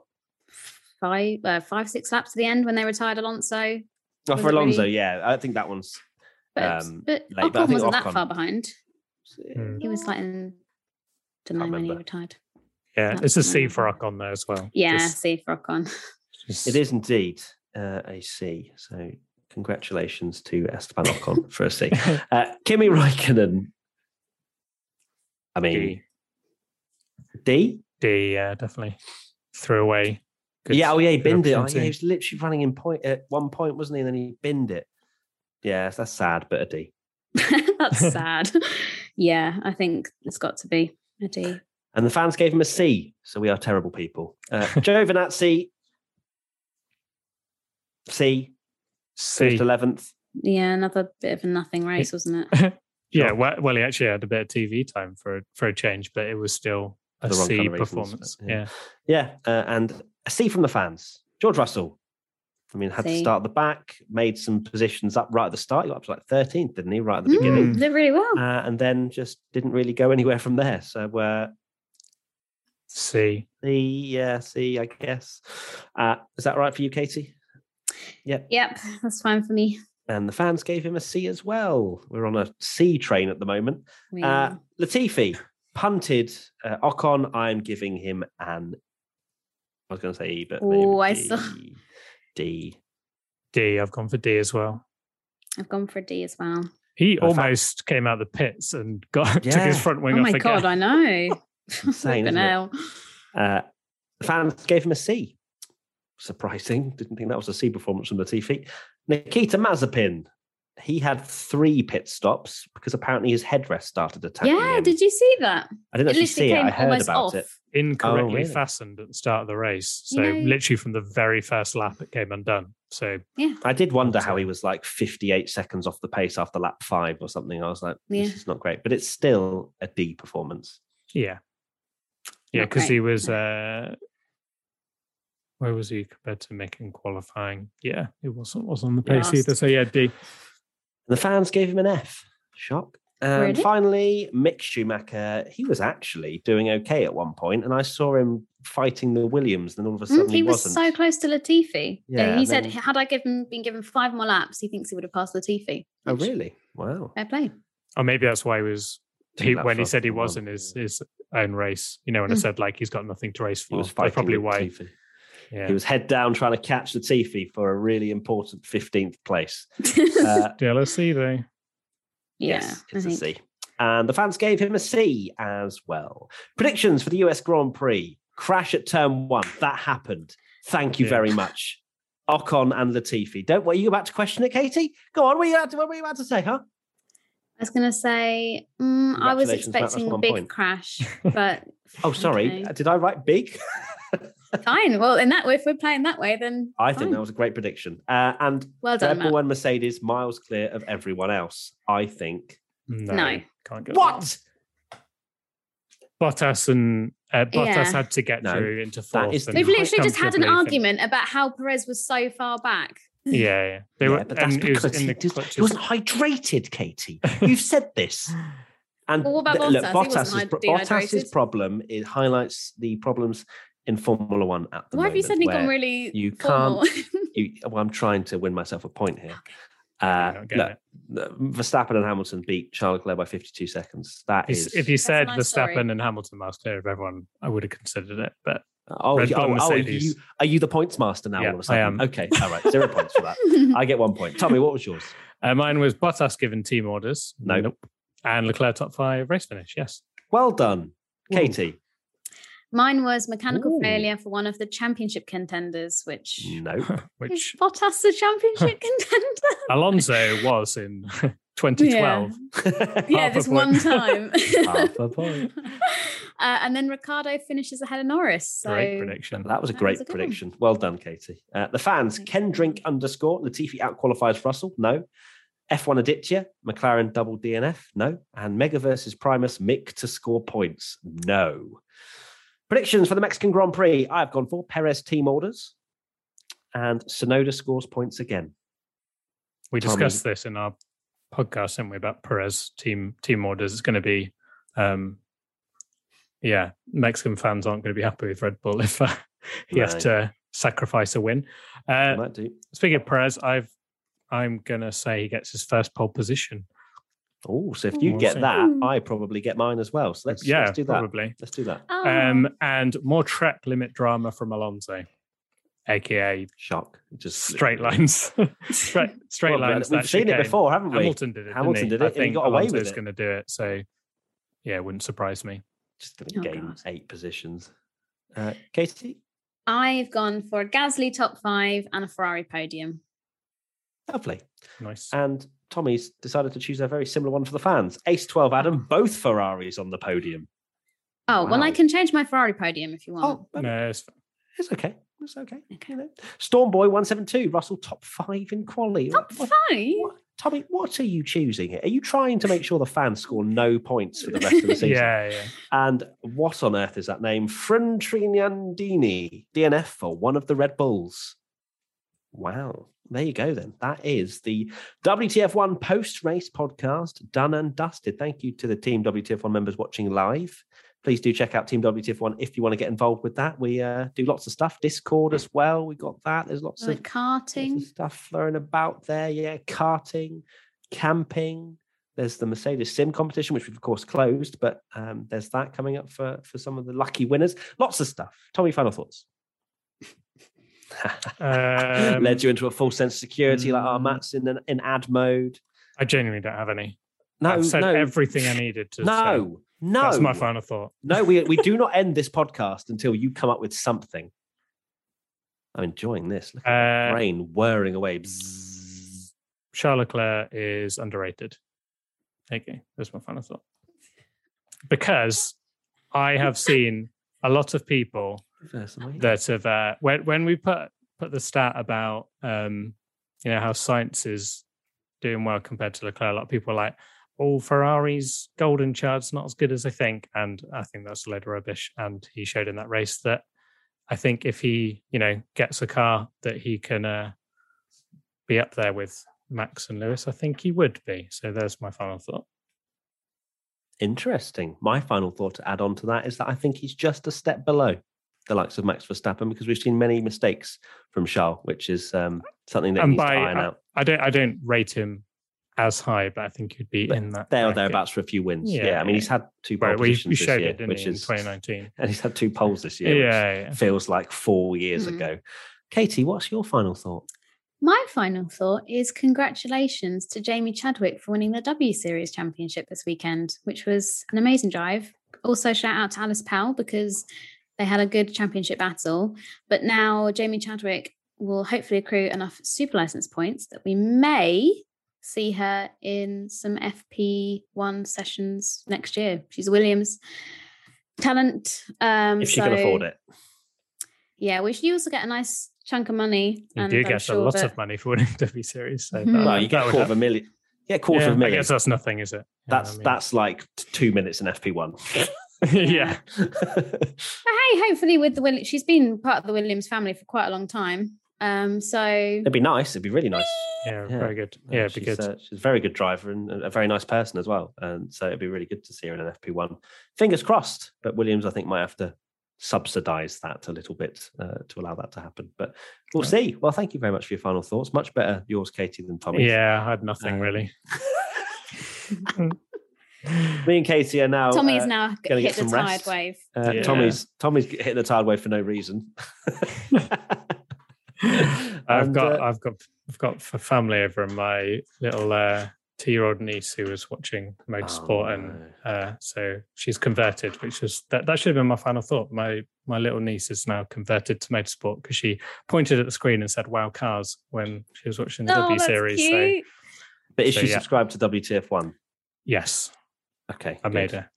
five, uh, five, six laps to the end when they retired Alonso. Oh, for Alonso, really- yeah, I think that one's. But, Um, but late, but I Ocon think wasn't that far behind. Hmm. He was like in, don't know when he retired. Yeah, That's it's a C amazing. for Ocon there as well. Yeah, Just- see for Ocon. just- It is indeed uh, a C. So congratulations to Esteban Ocon for a C. *laughs* Uh, Kimi Raikkonen. I mean, D. D. D, yeah, definitely. Threw away. good- yeah, oh yeah, he binned it. Oh, yeah, he was literally running in point at one point, wasn't he? And then he binned it. Yeah, that's sad, but a D. *laughs* That's *laughs* sad. yeah, I think it's got to be a D. And the fans gave him a C, so we are terrible people. Uh, *laughs* Giovinazzi, C, C. eleventh. Yeah, another bit of a nothing race, wasn't it? Yeah, well, well, he actually had a bit of TV time for a, for a change, but it was still a The wrong C kind of performance. but yeah. Yeah. Yeah, uh, and a C from the fans. George Russell. I mean, had to start at the back, made some positions up right at the start. He got up to like 13th, didn't he? Right at the beginning. Mm, did really well. Uh, and then just didn't really go anywhere from there. So, uh, C. C, yeah, C, I guess. Uh, is that right for you, Katie? Yep. Yep, that's fine for me. And the fans gave him a C as well. We're on a C train at the moment. We Uh. Latifi punted uh, Ocon. I'm giving him an. I was going to say E, but maybe Oh, I D. saw- D. D. I've gone for D as well. I've gone for a D as well. He Uh, fa- almost came out of the pits and *laughs* got took Yeah. his front wing oh off my god, gas. I know. *laughs* Insane, Flipping isn't it? Uh, the fans gave him a C. Surprising. Didn't think that was a C performance from Latifi. Nikita Mazepin. He had three pit stops because apparently his headrest started attacking Yeah, him. did you see that? I didn't It actually literally see it. I heard about off. it. Incorrectly really? fastened at the start of the race. So know- literally from the very first lap, it came undone. So yeah, I did wonder how he was like 58 seconds off the pace after lap five or something. I was like, Yeah. this is not great, but it's still a D performance. yeah, yeah, because he was. uh Where was he compared to Mick in qualifying? Yeah, he wasn't was on the pace Last. either. So yeah, D. The fans gave him an F. Shock. And Really? finally, Mick Schumacher, he was actually doing okay at one point, and I saw him fighting the Williams. and all of a Mm, sudden, he was wasn't. so close to Latifi. Yeah, Yeah, he said, then- had I given been given five more laps, he thinks he would have passed Latifi. oh, really? Wow. Fair play. Or maybe that's why he was. He, when he said he was one. in his his own race, you know, when I Mm. said like he's got nothing to race He for, was that's probably with why. Latifi. Yeah. He was head down trying to catch the Latifi for a really important 15th place. *laughs* Uh, Jealousy, though. yeah, yes, I it's a think. C. And the fans gave him a C as well. Predictions for the US Grand Prix. Crash at turn one. That happened. Thank you Yeah. very much. Ocon and Latifi. Don't were you about to question it, Katie? Go on. What were you about to, what were you about to say, huh? I was going to say, mm, I was Congratulations, Matt, that's expecting a big point. crash, *laughs* but Oh, sorry. Okay. Did I write big? *laughs* fine. Well, in that way, if we're playing that way, then I think that was a great prediction. Uh, and well done. Red Matt. And Mercedes miles clear of everyone else. I think. No, No. can't go. What? Bottas and uh, Bottas Yeah. had to get No, through into fourth. is the- and We've literally just had an comfortably argument about how Perez was so far back. Yeah, yeah. They Yeah, were, but that's and it was because in he, the did, he wasn't hydrated, Katie. You've said this. *laughs* And Well, what about th- look, Bottas? He Bottas's, Bottas's problem it highlights the problems in Formula One at the Why moment. have you suddenly where gone really you formal? you- well, I'm trying to win myself a point here. Uh, not getting Verstappen and Hamilton beat Charles Leclerc by 52 seconds. That If- is. if you said nice Verstappen story. and Hamilton miles clear of everyone, I would have considered it. But oh, Red Bull oh, oh, are, you, are you the points master now? Yeah, all of a I sudden? am. Okay, all right, zero points for that. *laughs* I get one point. Tommy, what was yours? uh, mine was Bottas given team orders. No. Nope. And Leclerc top five race finish. Yes. Well done, Ooh. Katie. Mine was mechanical Ooh. failure for one of the championship contenders, which No. *laughs* is Which Bottas the championship *laughs* contender. Alonso was in *laughs* 2012. yeah, Half a this one time. Half a point. Uh, and then Ricciardo finishes ahead of Norris. So Great prediction. That was a That great was a good one. prediction. Well done, Katie. Uh, the fans, Thank Ken you. Drink underscore, Latifi outqualifies Russell. No. F1 Aditya, McLaren double DNF. No. And Mega versus Primus, Mick to score points. No. Predictions for the Mexican Grand Prix. I've gone for Perez team orders, and Tsunoda scores points again. We Tommy. discussed this in our podcast, didn't we, about Perez team team orders. It's going to be, um, yeah, Mexican fans aren't going to be happy with Red Bull *laughs* if uh, he has to sacrifice a win. Uh, speaking of Perez, I've I'm going to say he gets his first pole position. Oh, so if you We'll get see. that, Hmm. I probably get mine as well. So let's, yeah, let's do that. probably. Let's do that. Oh, Um, and more track limit drama from Alonso, aka Shock. Just straight lines, *laughs* straight straight Well, lines. We've that seen it chicane. before, haven't we? Hamilton did it. Hamilton didn't did it, I and he got away with Alonso's it. going to do it. So, yeah, it wouldn't surprise me. Just going to Oh, gain God. eight positions. Uh, Katie, I've gone for a Gasly top five and a Ferrari podium. lovely. Nice. And Tommy's decided to choose a very similar one for the fans. Ace 12 Adam, hmm. both Ferraris on the podium. Oh, well, I can change my Ferrari podium if you oh, want. Oh, no, it's, it's okay. It's okay. Okay. You know. Stormboy 172, Russell top five in quali. Top What- five? what- Tommy, what are you choosing here? Are you trying to make sure the fans score no points for the rest of the *laughs* season? yeah, yeah. And what on earth is that name? Frintrignandini, DNF for one of the Red Bulls. Wow. There you go, then. That is the WTF1 post race podcast done and dusted. Thank you to the Team WTF1 members watching live. Please do check out Team WTF1 if you want to get involved with that. We uh, do lots of stuff, Discord as well. We got that. There's lots Like of karting. Lots of stuff flowing about there. Yeah, karting, camping. There's the Mercedes Sim competition, which we've of course closed, but um, there's that coming up for for some of the lucky winners. Lots of stuff. Tommy, final thoughts. Um, Led you into a full sense of security, like our mm. Matt's in an, in ad mode. I genuinely don't have any. No, I've said no, everything I needed to say. no, no. That's my final thought. No, we we do not end this podcast until you come up with something. I'm enjoying this. Look at Uh, brain whirring away. Bzzz. Charles Leclerc is underrated. Okay, that's my final thought. Because I have seen a lot of people Reverse away. that have uh, when when we put put the stat about um, you know how Sainz is doing well compared to Leclerc, a lot of people are like, "Oh, Ferrari's golden child's not as good as I think," and I think that's a load of rubbish. And he showed in that race that I think if he you know gets a car that he can uh, be up there with Max and Lewis, I think he would be. So there's my final thought. Interesting. My final thought to add on to that is that I think he's just a step below the likes of Max Verstappen because we've seen many mistakes from Charles, which is um, something that And needs by to iron I, out. I don't I don't rate him as high, but I think he'd be But in that There or thereabouts for a few wins. Yeah, Yeah, I mean he's had two pole Right, we, positions we this year, it, which he, is 2019? *laughs* and he's had two poles this year, yeah. which feels like four years Mhm. ago. Katie, what's your final thought? My final thought is congratulations to Jamie Chadwick for winning the W Series Championship this weekend, which was an amazing drive. Also, shout out to Alice Powell because they had a good championship battle. But now Jamie Chadwick will hopefully accrue enough super license points that we may see her in some FP1 sessions next year. She's a Williams talent. Um, if she can afford it. Yeah, we should also get a nice chunk of money. You and do I'm get sure a lot that- of money for winning *laughs* W Series. So Mhm. that, Well, you get a would quarter of help. a million. Yeah, quarter Yeah, of a million. guess that's nothing, is it? You That's I mean? that's like two minutes in FP1. *laughs* *laughs* yeah. But hey, hopefully with the Williams, she's been part of the Williams family for quite a long time. Um, so It'd be nice. It'd be really nice. Yeah, Yeah. very good. Yeah, it'd be she's, good. uh, she's a very good driver and a a very nice person as well. And so it'd be really good to see her in an FP1. Fingers crossed. But Williams, I think, might have to subsidize that a little bit uh, to allow that to happen. But we'll Right. see. Well, thank you very much for your final thoughts. Much better yours, Katie, than Tommy. yeah, I had nothing Um, really. *laughs* *laughs* Me and Katie are now. Tommy's uh, now g- gonna get the some tide rest. wave. uh, Yeah. Tommy's Tommy's hitting the tide wave for no reason. *laughs* I've And, got, uh, I've got, I've got f- family over, and my little uh, two-year-old niece who was watching motorsport, Oh, and uh, so she's converted, which is that. That should have been my final thought. My my little niece is now converted to motorsport because she pointed at the screen and said "Wow, cars" when she was watching the Oh, W that's series. So but is So, she yeah. subscribed to WTF1? yes, Okay. I made her.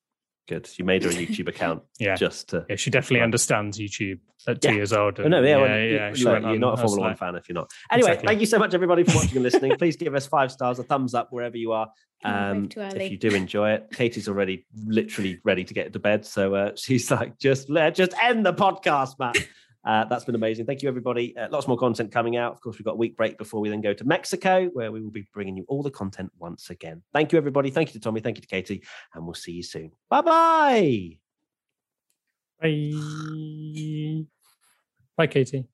Good. You made her a YouTube account. *laughs* yeah. Just to. Yeah, she definitely understands YouTube at two Yeah. years old. Oh, no, yeah, yeah, well, yeah. you- She look, went you're on, not a was Formula One like, fan if you're not. Anyway, Exactly. thank you so much, everybody, for watching and listening. *laughs* Please give us five stars, a thumbs up wherever you are. Wave Um, if you do enjoy it, Katie's already literally ready to get to bed. So uh, *laughs* she's like, just let just end the podcast, Matt. Uh, that's been amazing. Thank you, everybody. Uh, lots more content coming out. Of course, we've got a week break before we then go to Mexico, where we will be bringing you all the content once again. Thank you, everybody. Thank you to Tommy. Thank you to Katie. And we'll see you soon. Bye bye. Bye. Bye, Katie.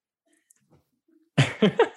*laughs*